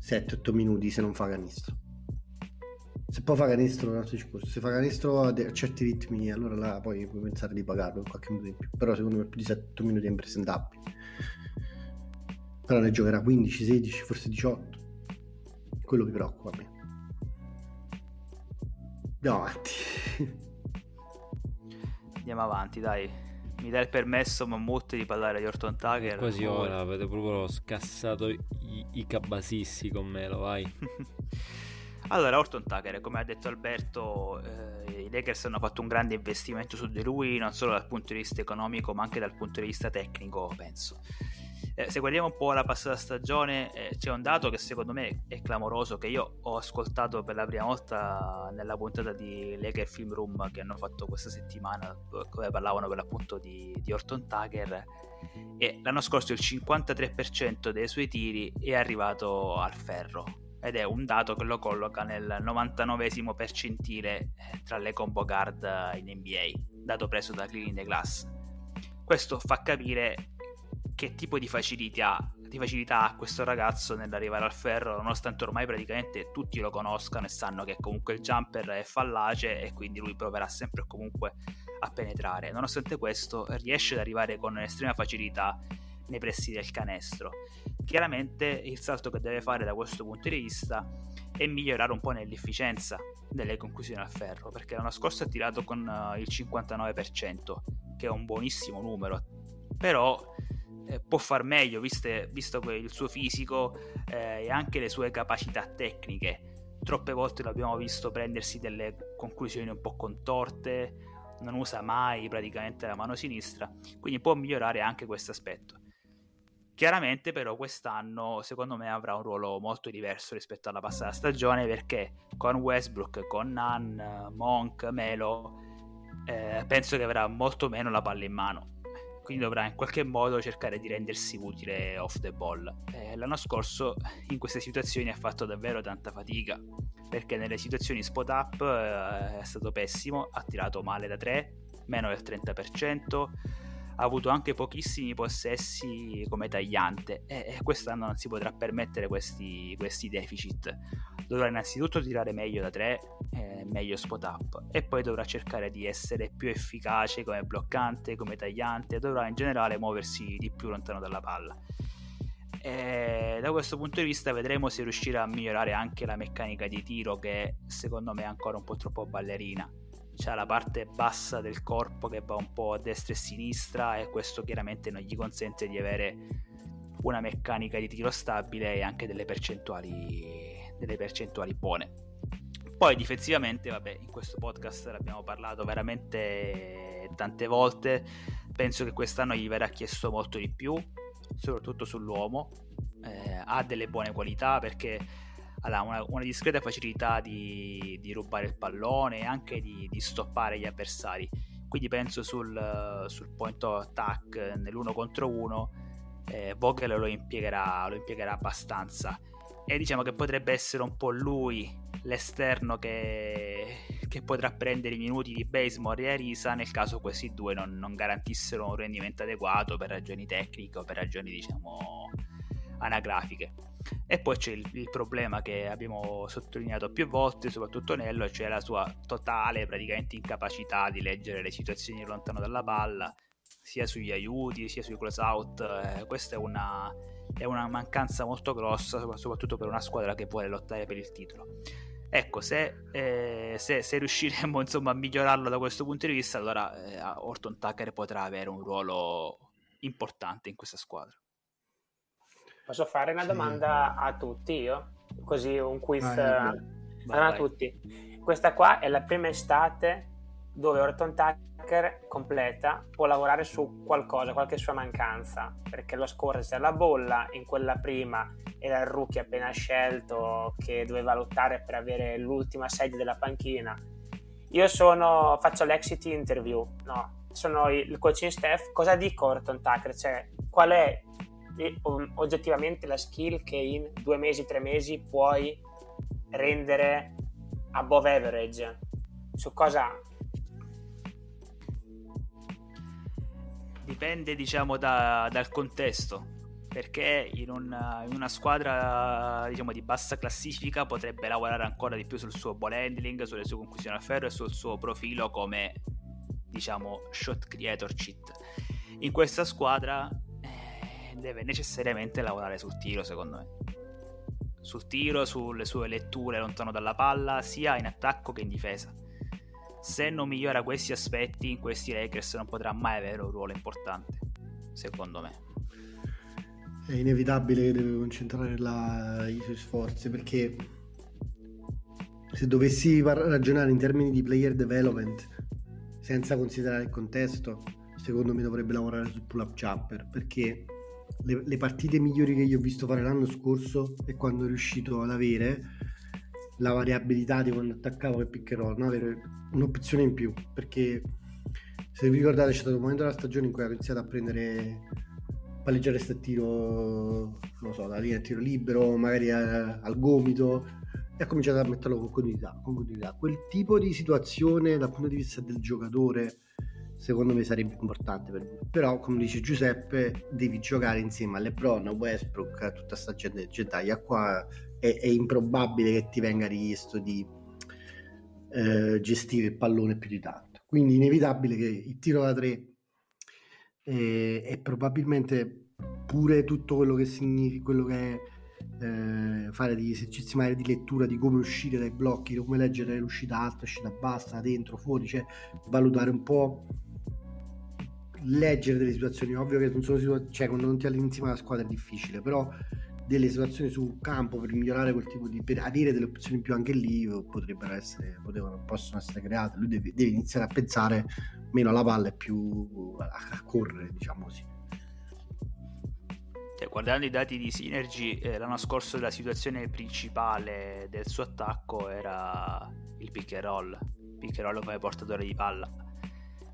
7-8 minuti se non fa canestro se poi fa canestro un altro discorso. Se fa canestro a, de- a, certi ritmi allora là poi puoi pensare di pagarlo qualche minuto in più. Però secondo me più di 7 minuti è impresentabile. Però ne giocherà 15, 16, forse 18 quello mi preoccupa a me. Andiamo avanti. (laughs) Andiamo avanti dai. Mi dai il permesso Mammut di parlare di Orton Tucker quasi ora avete proprio scassato i, i cabbasissi con me lo vai (laughs) Allora, Orton Tucker, come ha detto Alberto, eh, i Lakers hanno fatto un grande investimento su di lui, non solo dal punto di vista economico, ma anche dal punto di vista tecnico, penso. Eh, se guardiamo un po' la passata stagione, eh, c'è un dato che secondo me è clamoroso, che io ho ascoltato per la prima volta nella puntata di Laker Film Room che hanno fatto questa settimana, dove parlavano per l'appunto di, di Orton Tucker. E l'anno scorso il 53% dei suoi tiri è arrivato al ferro, ed è un dato che lo colloca nel 99 percentile eh, tra le combo guard in NBA, dato preso da Cleaning the Glass. Questo fa capire che tipo di facilità, di facilità ha questo ragazzo nell'arrivare al ferro, nonostante ormai praticamente tutti lo conoscano e sanno che comunque il jumper è fallace e quindi lui proverà sempre comunque a penetrare. Nonostante questo riesce ad arrivare con estrema facilità nei pressi del canestro. Chiaramente il salto che deve fare da questo punto di vista è migliorare un po' nell'efficienza delle conclusioni al ferro, perché l'anno scorso ha tirato con uh, il 59%, che è un buonissimo numero, però eh, può far meglio viste, visto il suo fisico eh, e anche le sue capacità tecniche. Troppe volte l'abbiamo visto prendersi delle conclusioni un po' contorte, non usa mai praticamente la mano sinistra, quindi può migliorare anche questo aspetto. Chiaramente però quest'anno secondo me avrà un ruolo molto diverso rispetto alla passata stagione perché con Westbrook, con Nan, Monk, Melo eh, penso che avrà molto meno la palla in mano quindi dovrà in qualche modo cercare di rendersi utile off the ball. Eh, l'anno scorso in queste situazioni ha fatto davvero tanta fatica, perché nelle situazioni spot up eh, è stato pessimo, ha tirato male da 3, meno del 30%, ha avuto anche pochissimi possessi come tagliante e quest'anno non si potrà permettere questi, questi deficit. Dovrà innanzitutto tirare meglio da 3, eh, meglio spot up e poi dovrà cercare di essere più efficace come bloccante, come tagliante, dovrà in generale muoversi di più lontano dalla palla. E da questo punto di vista vedremo se riuscirà a migliorare anche la meccanica di tiro che secondo me è ancora un po' troppo ballerina c'ha la parte bassa del corpo che va un po' a destra e a sinistra e questo chiaramente non gli consente di avere una meccanica di tiro stabile e anche delle percentuali, delle percentuali buone. Poi difensivamente, vabbè, in questo podcast l'abbiamo parlato veramente tante volte, penso che quest'anno gli verrà chiesto molto di più, soprattutto sull'uomo, eh, ha delle buone qualità perché ha una, una, discreta facilità di, di, rubare il pallone e anche di, di stoppare gli avversari. Quindi penso sul, sul point of attack nell'uno contro uno, eh, Vogel lo impiegherà, lo impiegherà abbastanza. E diciamo che potrebbe essere un po' lui l'esterno che, che potrà prendere i minuti di Basemore e Arisa nel caso questi due non, non garantissero un rendimento adeguato per ragioni tecniche o per ragioni diciamo anagrafiche. E poi c'è il, il, problema che abbiamo sottolineato più volte, soprattutto Nello, cioè la sua totale praticamente incapacità di leggere le situazioni lontano dalla palla, sia sugli aiuti sia sui close out. Eh, questa è una, è una mancanza molto grossa, soprattutto per una squadra che vuole lottare per il titolo. Ecco, se, eh, se, se riusciremo (laughs) insomma, a migliorarlo da questo punto di vista, allora eh, Orton Tucker potrà avere un ruolo importante in questa squadra. Posso fare una domanda a tutti io? Così un quiz vai, vai. a tutti. Questa qua è la prima estate dove Orton Tucker completa, può lavorare su qualcosa, qualche sua mancanza, perché lo scorso c'era la bolla, in quella prima era il rookie appena scelto che doveva lottare per avere l'ultima sedia della panchina. Io sono, faccio l'exit interview, no, sono il coaching staff, cosa dico Orton Tucker? Cioè, qual è oggettivamente la skill che in due mesi, tre mesi puoi rendere above average? Su cosa? Dipende, diciamo, da, dal contesto. Perché in una, in una squadra diciamo, di bassa classifica potrebbe lavorare ancora di più sul suo ball handling, sulle sue conclusioni al ferro e sul suo profilo come diciamo shot creator cheat. In questa squadra deve necessariamente lavorare sul tiro, secondo me. Sul tiro, sulle sue letture lontano dalla palla, sia in attacco che in difesa. Se non migliora questi aspetti, in questi Lakers non potrà mai avere un ruolo importante, secondo me. È inevitabile che deve concentrare la, i suoi sforzi perché se dovessi ragionare in termini di player development senza considerare il contesto, secondo me dovrebbe lavorare sul pull-up jumper perché le, le, partite migliori che io ho visto fare l'anno scorso è quando è riuscito ad avere la variabilità di quando attaccavo il pick and roll, no? avere un'opzione in più perché se vi ricordate c'è stato un momento della stagione in cui ha iniziato a prendere palleggiare sta tiro non so, da linea tiro libero magari a, al gomito e ha cominciato a metterlo con continuità, con continuità quel tipo di situazione dal punto di vista del giocatore secondo me sarebbe importante per lui. Però, come dice Giuseppe, devi giocare insieme a LeBron, a Westbrook, a tutta sta gente gentaglia qua. È, è, improbabile che ti venga richiesto di eh, gestire il pallone più di tanto. Quindi, inevitabile che il tiro da tre eh, è probabilmente pure tutto quello che significa, quello che è eh, fare degli esercizi magari di lettura di come uscire dai blocchi, come leggere l'uscita alta, uscita bassa, dentro, fuori, cioè valutare un po' leggere delle situazioni, ovvio che non sono situazioni, cioè quando non ti alleni insieme alla squadra è difficile, però delle situazioni sul campo per migliorare quel tipo di per avere delle opzioni più anche lì potrebbero essere potevano possono essere create. Lui deve, deve iniziare a pensare meno alla palla e più a, a correre diciamo così. Cioè, guardando i dati di Synergy eh, l'anno scorso la situazione principale del suo attacco era il pick and roll pick and roll come portatore di palla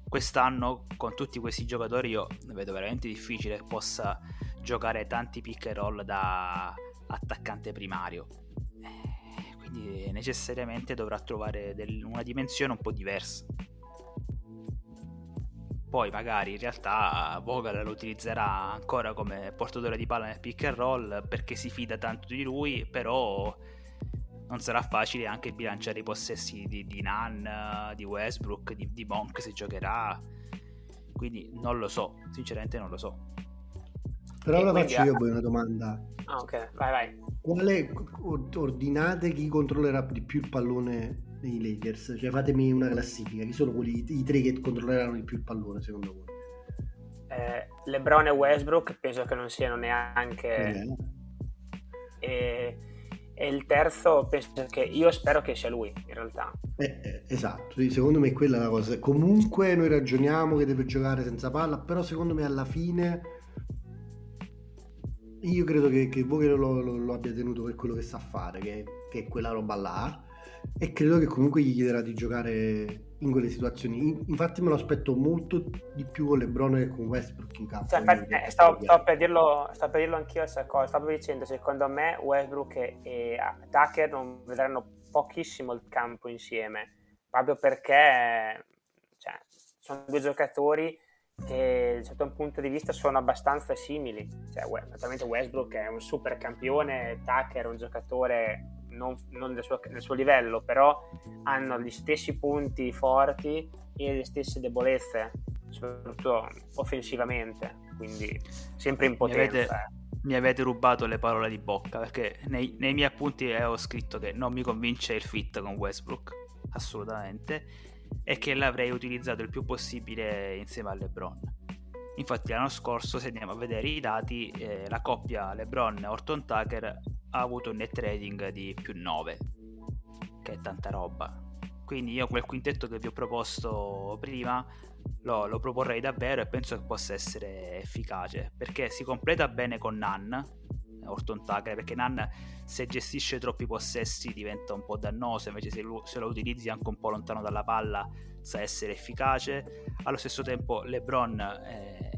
quest'anno con tutti questi giocatori io vedo veramente difficile che possa giocare tanti pick and roll da attaccante primario. Eh, quindi necessariamente dovrà trovare del, una dimensione un po' diversa. Poi magari in realtà Vogel lo utilizzerà ancora come portatore di palla nel pick and roll perché si fida tanto di lui però non sarà facile anche bilanciare i possessi di, di Nan, di Westbrook, di, di Monk se giocherà. Quindi non lo so, sinceramente non lo so. Però la faccio io poi una domanda. Ah, ok, vai, vai. Quale ordinate chi controllerà di più il pallone dei Lakers? Cioè fatemi una classifica, chi sono quelli, i tre che controlleranno di più il pallone secondo voi? Eh, LeBron e Westbrook penso che non siano neanche... Eh. E e il terzo penso che io spero che sia lui in realtà. Eh, eh, esatto secondo me è quella la cosa. Comunque noi ragioniamo che deve giocare senza palla però secondo me alla fine io credo che, che Vogel lo, lo, lo, abbia tenuto per quello che sa fare che, che è quella roba là e credo che comunque gli chiederà di giocare in quelle situazioni. Infatti me lo aspetto molto di più con LeBron che con Westbrook in campo. Cioè, infatti, eh, stavo, stavo, per dirlo, stavo, per dirlo, anch'io questa cosa. Stavo dicendo, secondo me Westbrook e, e Tucker non vedranno pochissimo il campo insieme, proprio perché cioè, sono due giocatori che da un certo punto di vista sono abbastanza simili. Cioè, naturalmente Westbrook è un super campione, Tucker è un giocatore non, non del, suo, del, suo, livello, però hanno gli stessi punti forti e le stesse debolezze, soprattutto offensivamente, quindi sempre in potenza. Mi avete, mi avete rubato le parole di bocca perché nei, nei miei appunti ho scritto che non mi convince il fit con Westbrook, assolutamente, e che l'avrei utilizzato il più possibile insieme a LeBron. Infatti l'anno scorso, se andiamo a vedere i dati, eh, la coppia LeBron-Orton Tucker ha avuto un net rating di più 9, che è tanta roba. Quindi io quel quintetto che vi ho proposto prima lo, lo proporrei davvero e penso che possa essere efficace, perché si completa bene con Nan, Orton Tucker, perché Nan se gestisce troppi possessi diventa un po' dannoso, invece se lo, se lo utilizzi anche un po' lontano dalla palla sa essere efficace. Allo stesso tempo LeBron... Eh,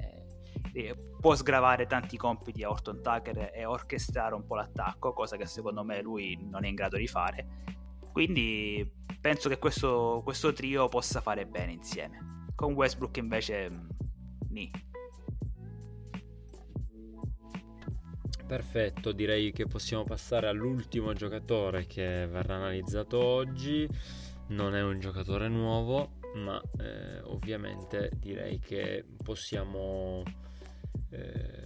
può sgravare tanti compiti a Orton Tucker e orchestrare un po' l'attacco, cosa che secondo me lui non è in grado di fare. Quindi penso che questo, questo trio possa fare bene insieme. Con Westbrook invece, mm, ni. Perfetto, direi che possiamo passare all'ultimo giocatore che verrà analizzato oggi. Non è un giocatore nuovo, ma eh, ovviamente direi che possiamo eh,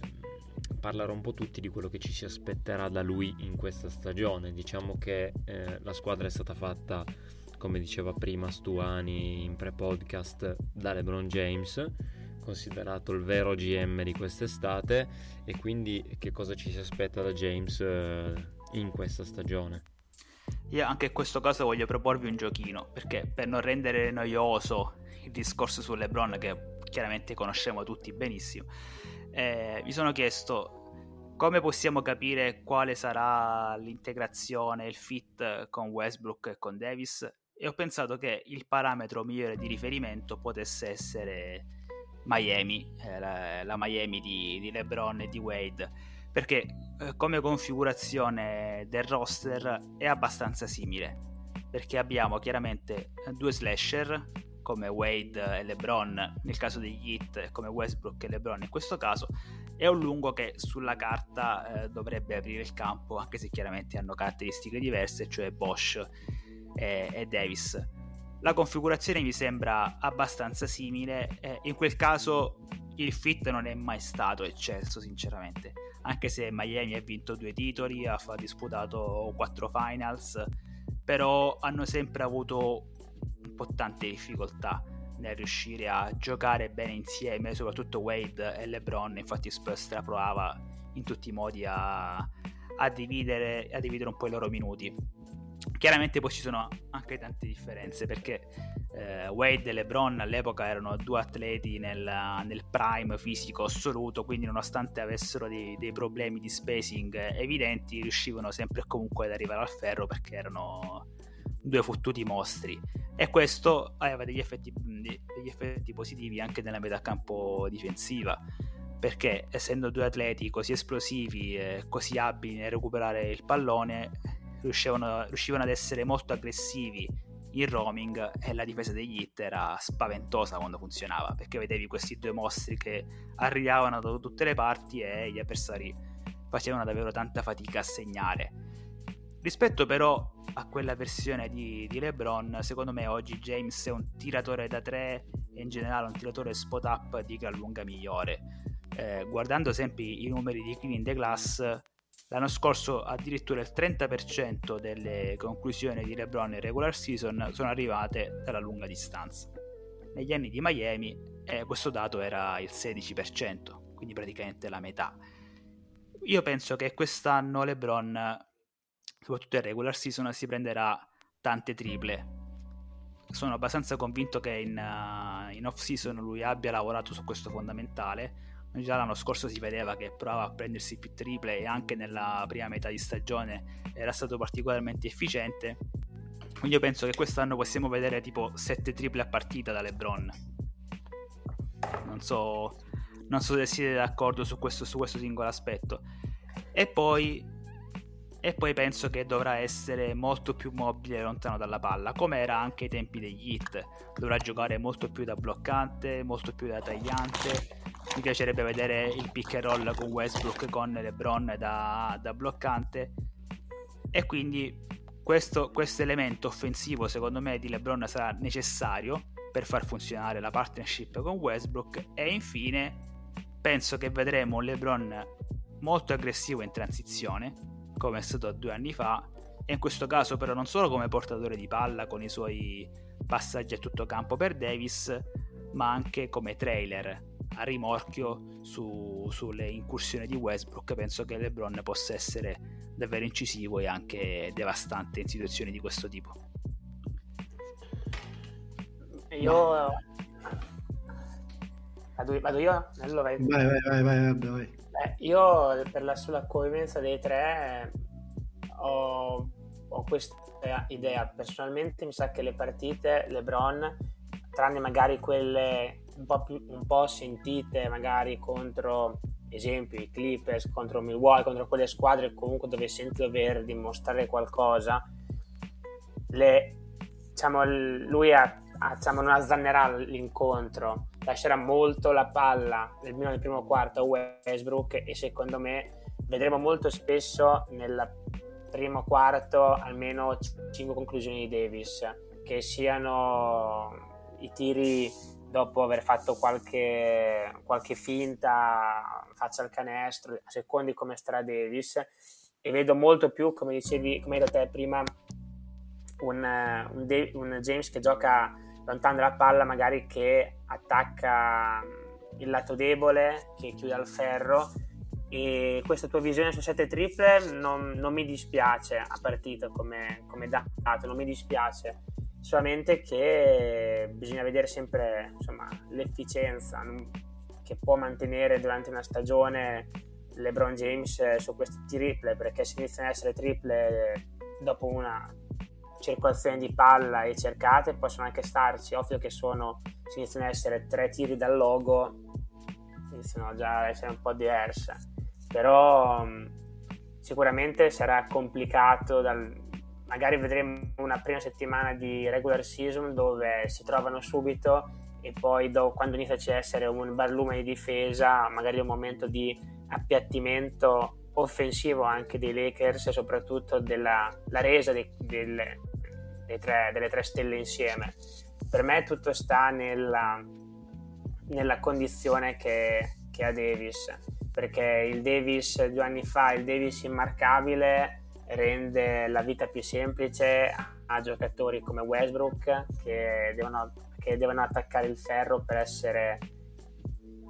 parlare un po' tutti di quello che ci si aspetterà da lui in questa stagione. Diciamo che eh, la squadra è stata fatta, come diceva prima Stuani in pre-podcast, da LeBron James, considerato il vero GM di quest'estate, e quindi che cosa ci si aspetta da James eh, in questa stagione? Io anche in questo caso voglio proporvi un giochino, perché per non rendere noioso il discorso su LeBron, che chiaramente conosciamo tutti benissimo, eh, mi sono chiesto come possiamo capire quale sarà l'integrazione, il fit con Westbrook e con Davis? E ho pensato che il parametro migliore di riferimento potesse essere Miami, eh, la, la, Miami di, di, LeBron e di Wade, perché eh, come configurazione del roster è abbastanza simile, perché abbiamo chiaramente due slasher come Wade e LeBron nel caso degli Heat, come Westbrook e LeBron in questo caso, è un lungo che sulla carta eh, dovrebbe aprire il campo, anche se chiaramente hanno caratteristiche diverse, cioè Bosch e, e Davis. La configurazione mi sembra abbastanza simile, eh, in quel caso il fit non è mai stato eccesso sinceramente, anche se Miami ha vinto due titoli, ha disputato quattro finals, però hanno sempre avuto po' tante difficoltà nel riuscire a giocare bene insieme, soprattutto Wade e LeBron, infatti Spurs provava in tutti i modi a, a, dividere, a dividere un po' i loro minuti. Chiaramente poi ci sono anche tante differenze perché eh, Wade e LeBron all'epoca erano due atleti nel, nel prime fisico assoluto, quindi nonostante avessero dei, dei, problemi di spacing evidenti, riuscivano sempre comunque ad arrivare al ferro perché erano due fottuti mostri. E questo aveva degli effetti, degli effetti positivi anche nella metà campo difensiva perché essendo due atleti così esplosivi e così abili nel recuperare il pallone riuscivano, riuscivano ad essere molto aggressivi in roaming e la difesa degli hit era spaventosa quando funzionava perché vedevi questi due mostri che arrivavano da tutte le parti e gli avversari facevano davvero tanta fatica a segnare rispetto però a quella versione di, di LeBron secondo me oggi James è un tiratore da tre e in generale un tiratore spot up di gran lunga migliore eh, guardando sempre i numeri di Clean the Glass L'anno scorso addirittura il 30% delle conclusioni di LeBron in regular season sono arrivate dalla lunga distanza. Negli anni di Miami eh, questo dato era il 16%, quindi praticamente la metà. Io penso che quest'anno LeBron, soprattutto in regular season, si prenderà tante triple. Sono abbastanza convinto che in, uh, in off season lui abbia lavorato su questo fondamentale Già l'anno scorso si vedeva che provava a prendersi più triple e anche nella prima metà di stagione era stato particolarmente efficiente. Quindi io penso che quest'anno possiamo vedere tipo 7 triple a partita da LeBron. Non so, non so se siete d'accordo su questo, su questo singolo aspetto. E poi, e poi penso che dovrà essere molto più mobile lontano dalla palla, come era anche ai tempi degli hit. Dovrà giocare molto più da bloccante, molto più da tagliante. Mi piacerebbe vedere il pick and roll con Westbrook con LeBron da, da bloccante. E quindi questo, questo, elemento offensivo secondo me di LeBron sarà necessario per far funzionare la partnership con Westbrook. E infine penso che vedremo LeBron molto aggressivo in transizione come è stato due anni fa e in questo caso però non solo come portatore di palla con i suoi passaggi a tutto campo per Davis ma anche come trailer a rimorchio su, sulle incursioni di Westbrook, penso che LeBron possa essere davvero incisivo e anche devastante in situazioni di questo tipo. Io vado, io? Allora, vai, vai, vai, vai, vai, vai. Eh, io per la sulla coerenza dei tre ho, ho questa idea. Personalmente mi sa che le partite LeBron, tranne magari quelle un po', più, un po' sentite magari contro esempio i Clippers, contro Milwaukee, contro quelle squadre comunque dove senti dover dimostrare qualcosa, le, diciamo, lui ha, diciamo, non azzannerà l'incontro, lascerà molto la palla nel, primo quarto a Westbrook e secondo me vedremo molto spesso nel primo quarto almeno 5 conclusioni di Davis che siano i tiri dopo aver fatto qualche, qualche finta, faccia al canestro, a secondi come Stra Davis, e vedo molto più, come dicevi, come hai detto te prima, un, un, De- un, James che gioca lontano dalla palla, magari che attacca il lato debole, che chiude al ferro. E questa tua visione su sette triple non, non mi dispiace a partita come, come, dato, non mi dispiace, solamente che bisogna vedere sempre insomma, l'efficienza che può mantenere durante una stagione LeBron James su queste triple, perché se iniziano ad essere triple dopo una circolazione di palla e cercate possono anche starci, ovvio che sono, se iniziano ad essere tre tiri dal logo iniziano già ad essere un po' diverse. Però mm, sicuramente sarà complicato dal, magari vedremo una prima settimana di regular season dove si trovano subito e poi do, quando inizia a essere un barlume di difesa magari un momento di appiattimento offensivo anche dei Lakers e soprattutto della resa delle, dei tre, delle tre stelle insieme. Per me tutto sta nella, nella condizione che, che ha Davis perché il Davis due anni fa, il Davis immarcabile, rende la vita più semplice a giocatori come Westbrook che devono, che devono attaccare il ferro per essere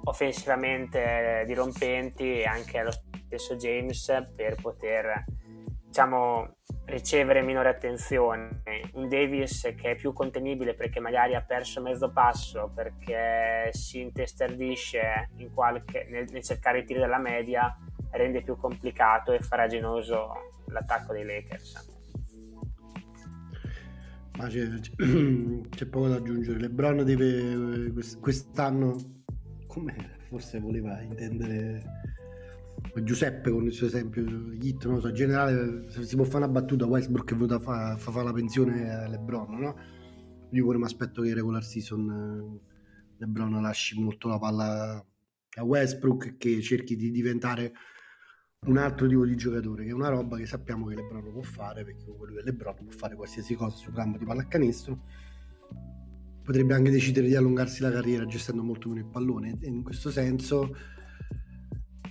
offensivamente dirompenti e anche allo stesso James per poter diciamo, ricevere minore attenzione. Un Davis che è più contenibile perché magari ha perso mezzo passo, perché si intestardisce in qualche, nel, nel cercare i tiri della media, rende più complicato e faraginoso l'attacco dei Lakers. Ma c'è, c'è, poco da aggiungere. LeBron deve quest'anno, come forse voleva intendere Giuseppe con il suo esempio Hit, non so, in generale si può fare una battuta Westbrook è venuto a fare fa, fa la pensione a Lebron, no? Io pure mi aspetto che in regular season eh, Lebron lasci molto la palla a Westbrook e che cerchi di diventare un altro tipo di giocatore, che è una roba che sappiamo che Lebron può fare, perché quello che Lebron può fare qualsiasi cosa sul campo di pallacanestro. Potrebbe anche decidere di allungarsi la carriera gestendo molto meno il pallone e in questo senso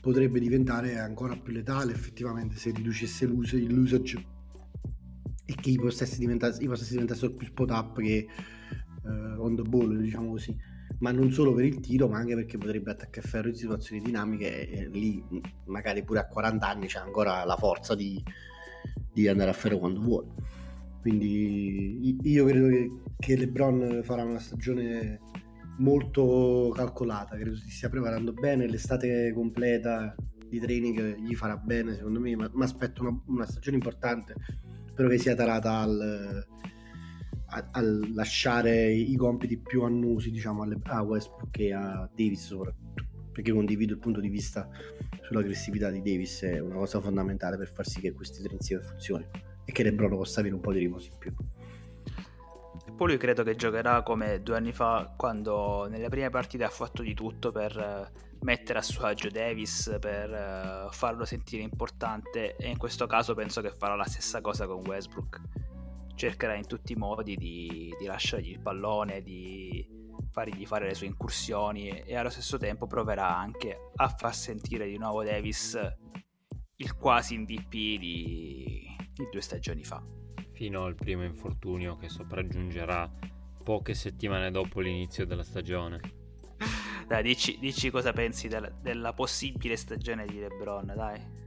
potrebbe diventare ancora più letale effettivamente se riducesse l'usage e che i possessi possessi diventassero più spot up che uh, on the ball diciamo così. Ma non solo per il tiro ma anche perché potrebbe attaccare ferro in situazioni dinamiche e lì magari pure a 40 anni c'è ancora la forza di, di andare a ferro quando vuole. Quindi io credo che, che LeBron farà una stagione molto calcolata, credo si stia preparando bene, l'estate completa di training gli farà bene secondo me, ma aspetto una, una, stagione importante, spero che sia tarata al, a, a, lasciare i compiti più annusi diciamo alle, a Westbrook che a Davis soprattutto, perché condivido il punto di vista sull'aggressività di Davis, è una cosa fondamentale per far sì che questi tre insieme funzionino e che Lebron possa avere un po' di riposo in più. Poi lui credo che giocherà come due anni fa quando nelle prime partite ha fatto di tutto per eh, mettere a suo agio Davis, per eh, farlo sentire importante e in questo caso penso che farà la stessa cosa con Westbrook. Cercherà in tutti i modi di, di lasciargli il pallone, di fargli fare le sue incursioni e allo stesso tempo proverà anche a far sentire di nuovo Davis il quasi MVP di, di due stagioni fa fino al primo infortunio che sopraggiungerà poche settimane dopo l'inizio della stagione. Dai, dici, dici cosa pensi della, della possibile stagione di LeBron, dai.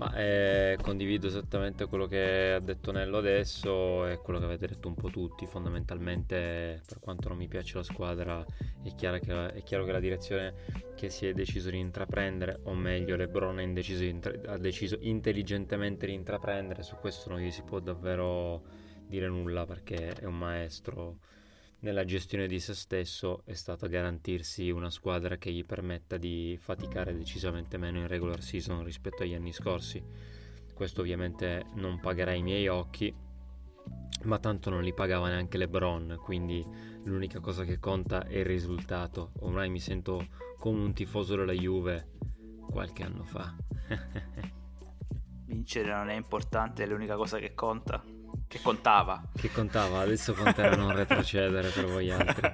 Ma eh, condivido esattamente quello che ha detto Nello adesso e quello che avete detto un po' tutti. Fondamentalmente, per quanto non mi piace la squadra, è, che, è chiaro che la direzione che si è deciso di intraprendere, o meglio, LeBron ha deciso intelligentemente di intraprendere, su questo non gli si può davvero dire nulla perché è un maestro nella gestione di se stesso è stato garantirsi una squadra che gli permetta di faticare decisamente meno in regular season rispetto agli anni scorsi. Questo ovviamente non pagherà i miei occhi, ma tanto non li pagava neanche LeBron, quindi l'unica cosa che conta è il risultato. Ormai mi sento come un tifoso della Juve qualche anno fa. (laughs) Vincere non è importante, è l'unica cosa che conta. Che contava. Che contava, adesso conterà non retrocedere per voi altri.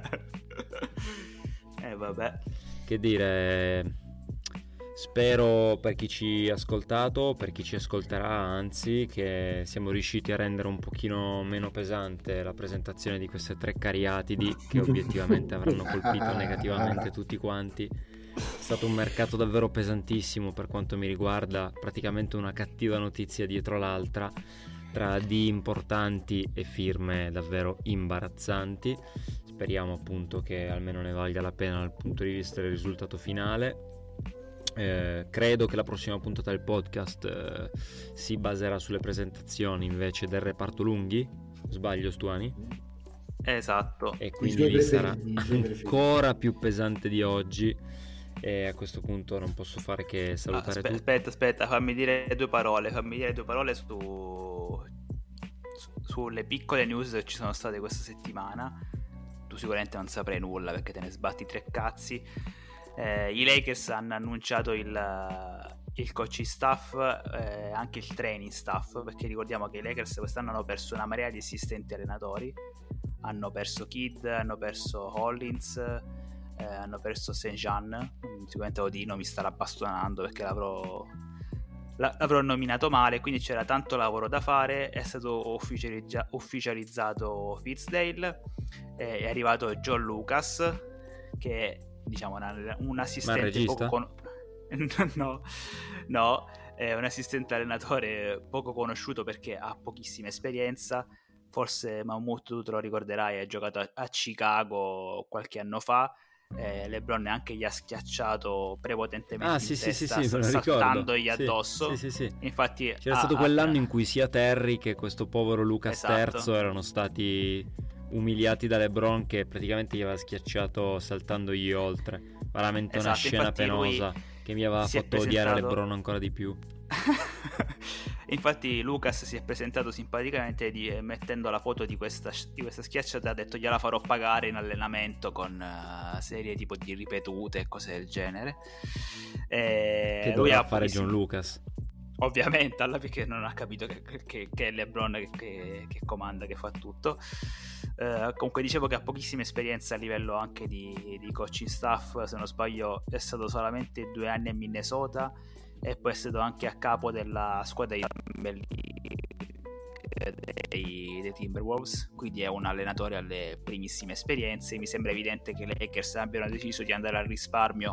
eh vabbè. Che dire, spero per chi ci ha ascoltato, per chi ci ascolterà, anzi, che siamo riusciti a rendere un pochino meno pesante la presentazione di queste tre cariatidi che obiettivamente avranno colpito negativamente tutti quanti È stato un mercato davvero pesantissimo per quanto mi riguarda, praticamente una cattiva notizia dietro l'altra, tra di importanti e firme davvero imbarazzanti. Speriamo appunto che almeno ne valga la pena dal punto di vista del risultato finale. Eh, credo che la prossima puntata del podcast eh, si baserà sulle presentazioni invece del reparto lunghi. Sbaglio, Stuani? Esatto. E quindi sarà ancora più pesante di oggi e a questo punto non posso fare che salutare aspetta, tutti. Aspetta, aspetta, fammi dire due parole, fammi dire due parole su, su, sulle piccole news che ci sono state questa settimana. Tu sicuramente non saprai nulla perché te ne sbatti tre cazzi. Eh, I Lakers hanno annunciato il, il coaching staff, eh, anche il training staff, perché ricordiamo che i Lakers quest'anno hanno perso una marea di assistenti allenatori. Hanno perso Kid, hanno perso Hollins eh, hanno perso Saint Jean, mm, sicuramente Odino mi starà bastonando perché l'avrò, l'avrò nominato male, quindi c'era tanto lavoro da fare, è stato ufficializza- ufficializzato Fitzdale, eh, è arrivato John Lucas, che è diciamo una, un assistente poco con... (laughs) no, no, è un assistente allenatore poco conosciuto perché ha pochissima esperienza. Forse Mammut tu te lo ricorderai, ha giocato a Chicago qualche anno fa eh, LeBron neanche gli ha schiacciato prepotentemente ah, sì, sì, sì, testa, sì, sì, saltandogli addosso. Sì, sì, sì. Infatti, c'era ah, stato quell'anno ah, in cui sia Terry che questo povero Lucas esatto. III erano stati umiliati da LeBron che praticamente gli aveva schiacciato saltandogli oltre. Veramente esatto, una scena penosa che mi aveva fatto odiare LeBron ancora di più. (laughs) Infatti Lucas si è presentato simpaticamente di, eh, mettendo la foto di questa, di questa schiacciata ha detto gliela farò pagare in allenamento con uh, serie tipo di ripetute e cose del genere. E che lui ha fare John Lucas. Ovviamente, alla perché non ha capito che, che, che è LeBron che, che, comanda, che fa tutto. Uh, comunque dicevo che ha pochissima esperienza a livello anche di, di coaching staff, se non sbaglio è stato solamente due anni a Minnesota e poi è stato anche a capo della squadra dei, dei, dei Timberwolves quindi è un allenatore alle primissime esperienze. Mi sembra evidente che i Lakers abbiano deciso di andare al risparmio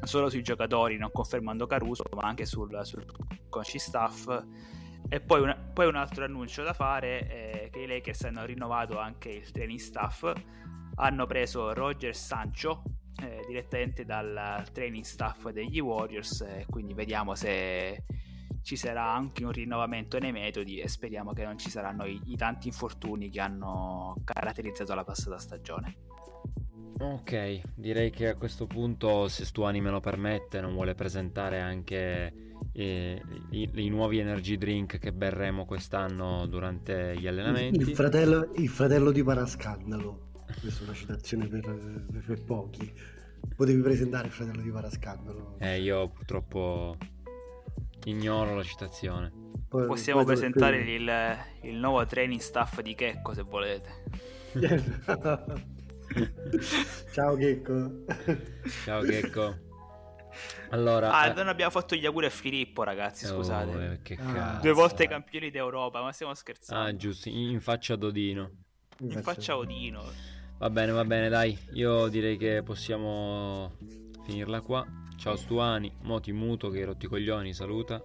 non solo sui giocatori non confermando Caruso ma anche sul, sul coaching staff. E poi, una, poi, un altro annuncio da fare è che i Lakers hanno rinnovato anche il training staff. Hanno preso Roger Sancho eh, direttamente dal training staff degli Warriors e quindi vediamo se ci sarà anche un rinnovamento nei metodi e speriamo che non ci saranno i, i tanti infortuni che hanno caratterizzato la passata stagione. Ok, direi che a questo punto, se Stuani me lo permette, non vuole presentare anche eh, i, i, nuovi energy drink che berremo quest'anno durante gli allenamenti. Il fratello, il fratello di Parascandalo. Questa è una citazione per, per, per pochi. Potevi presentare il fratello di Parascandalo. Eh, io purtroppo ignoro la citazione. Poi, Possiamo poi presentare il, il, nuovo training staff di Checco se volete. (laughs) Ciao Checco. Ciao Checco. Allora, ah, eh... non abbiamo fatto gli auguri a Filippo, ragazzi. Scusate, oh, eh, che ah. cazzo, due volte campioni d'Europa, ma stiamo scherzando. Ah, giusto, in faccia ad Odino. In, in faccia Odino. Va bene, va bene, dai. Io direi che possiamo finirla qua. Ciao Stuani, Moti Muto che rotti coglioni, saluta.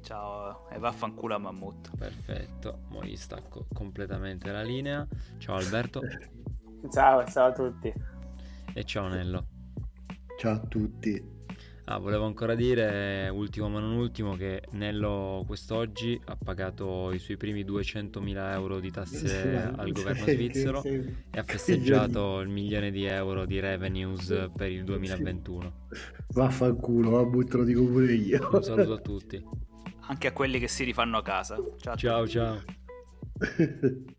Ciao e vaffanculo a Mammut. Perfetto, mo gli stacco completamente la linea. Ciao Alberto. ciao, ciao a tutti. E ciao Nello. Ciao a tutti. Ah, volevo ancora dire, ultimo ma non ultimo, che Nello quest'oggi ha pagato i suoi primi 200.000 euro di tasse al governo svizzero e ha festeggiato il milione di euro di revenues per il 2021. Vaffanculo, ma buttalo dico pure io. Un saluto a tutti. Anche a quelli che si rifanno a casa. Ciao ciao. ciao. (laughs)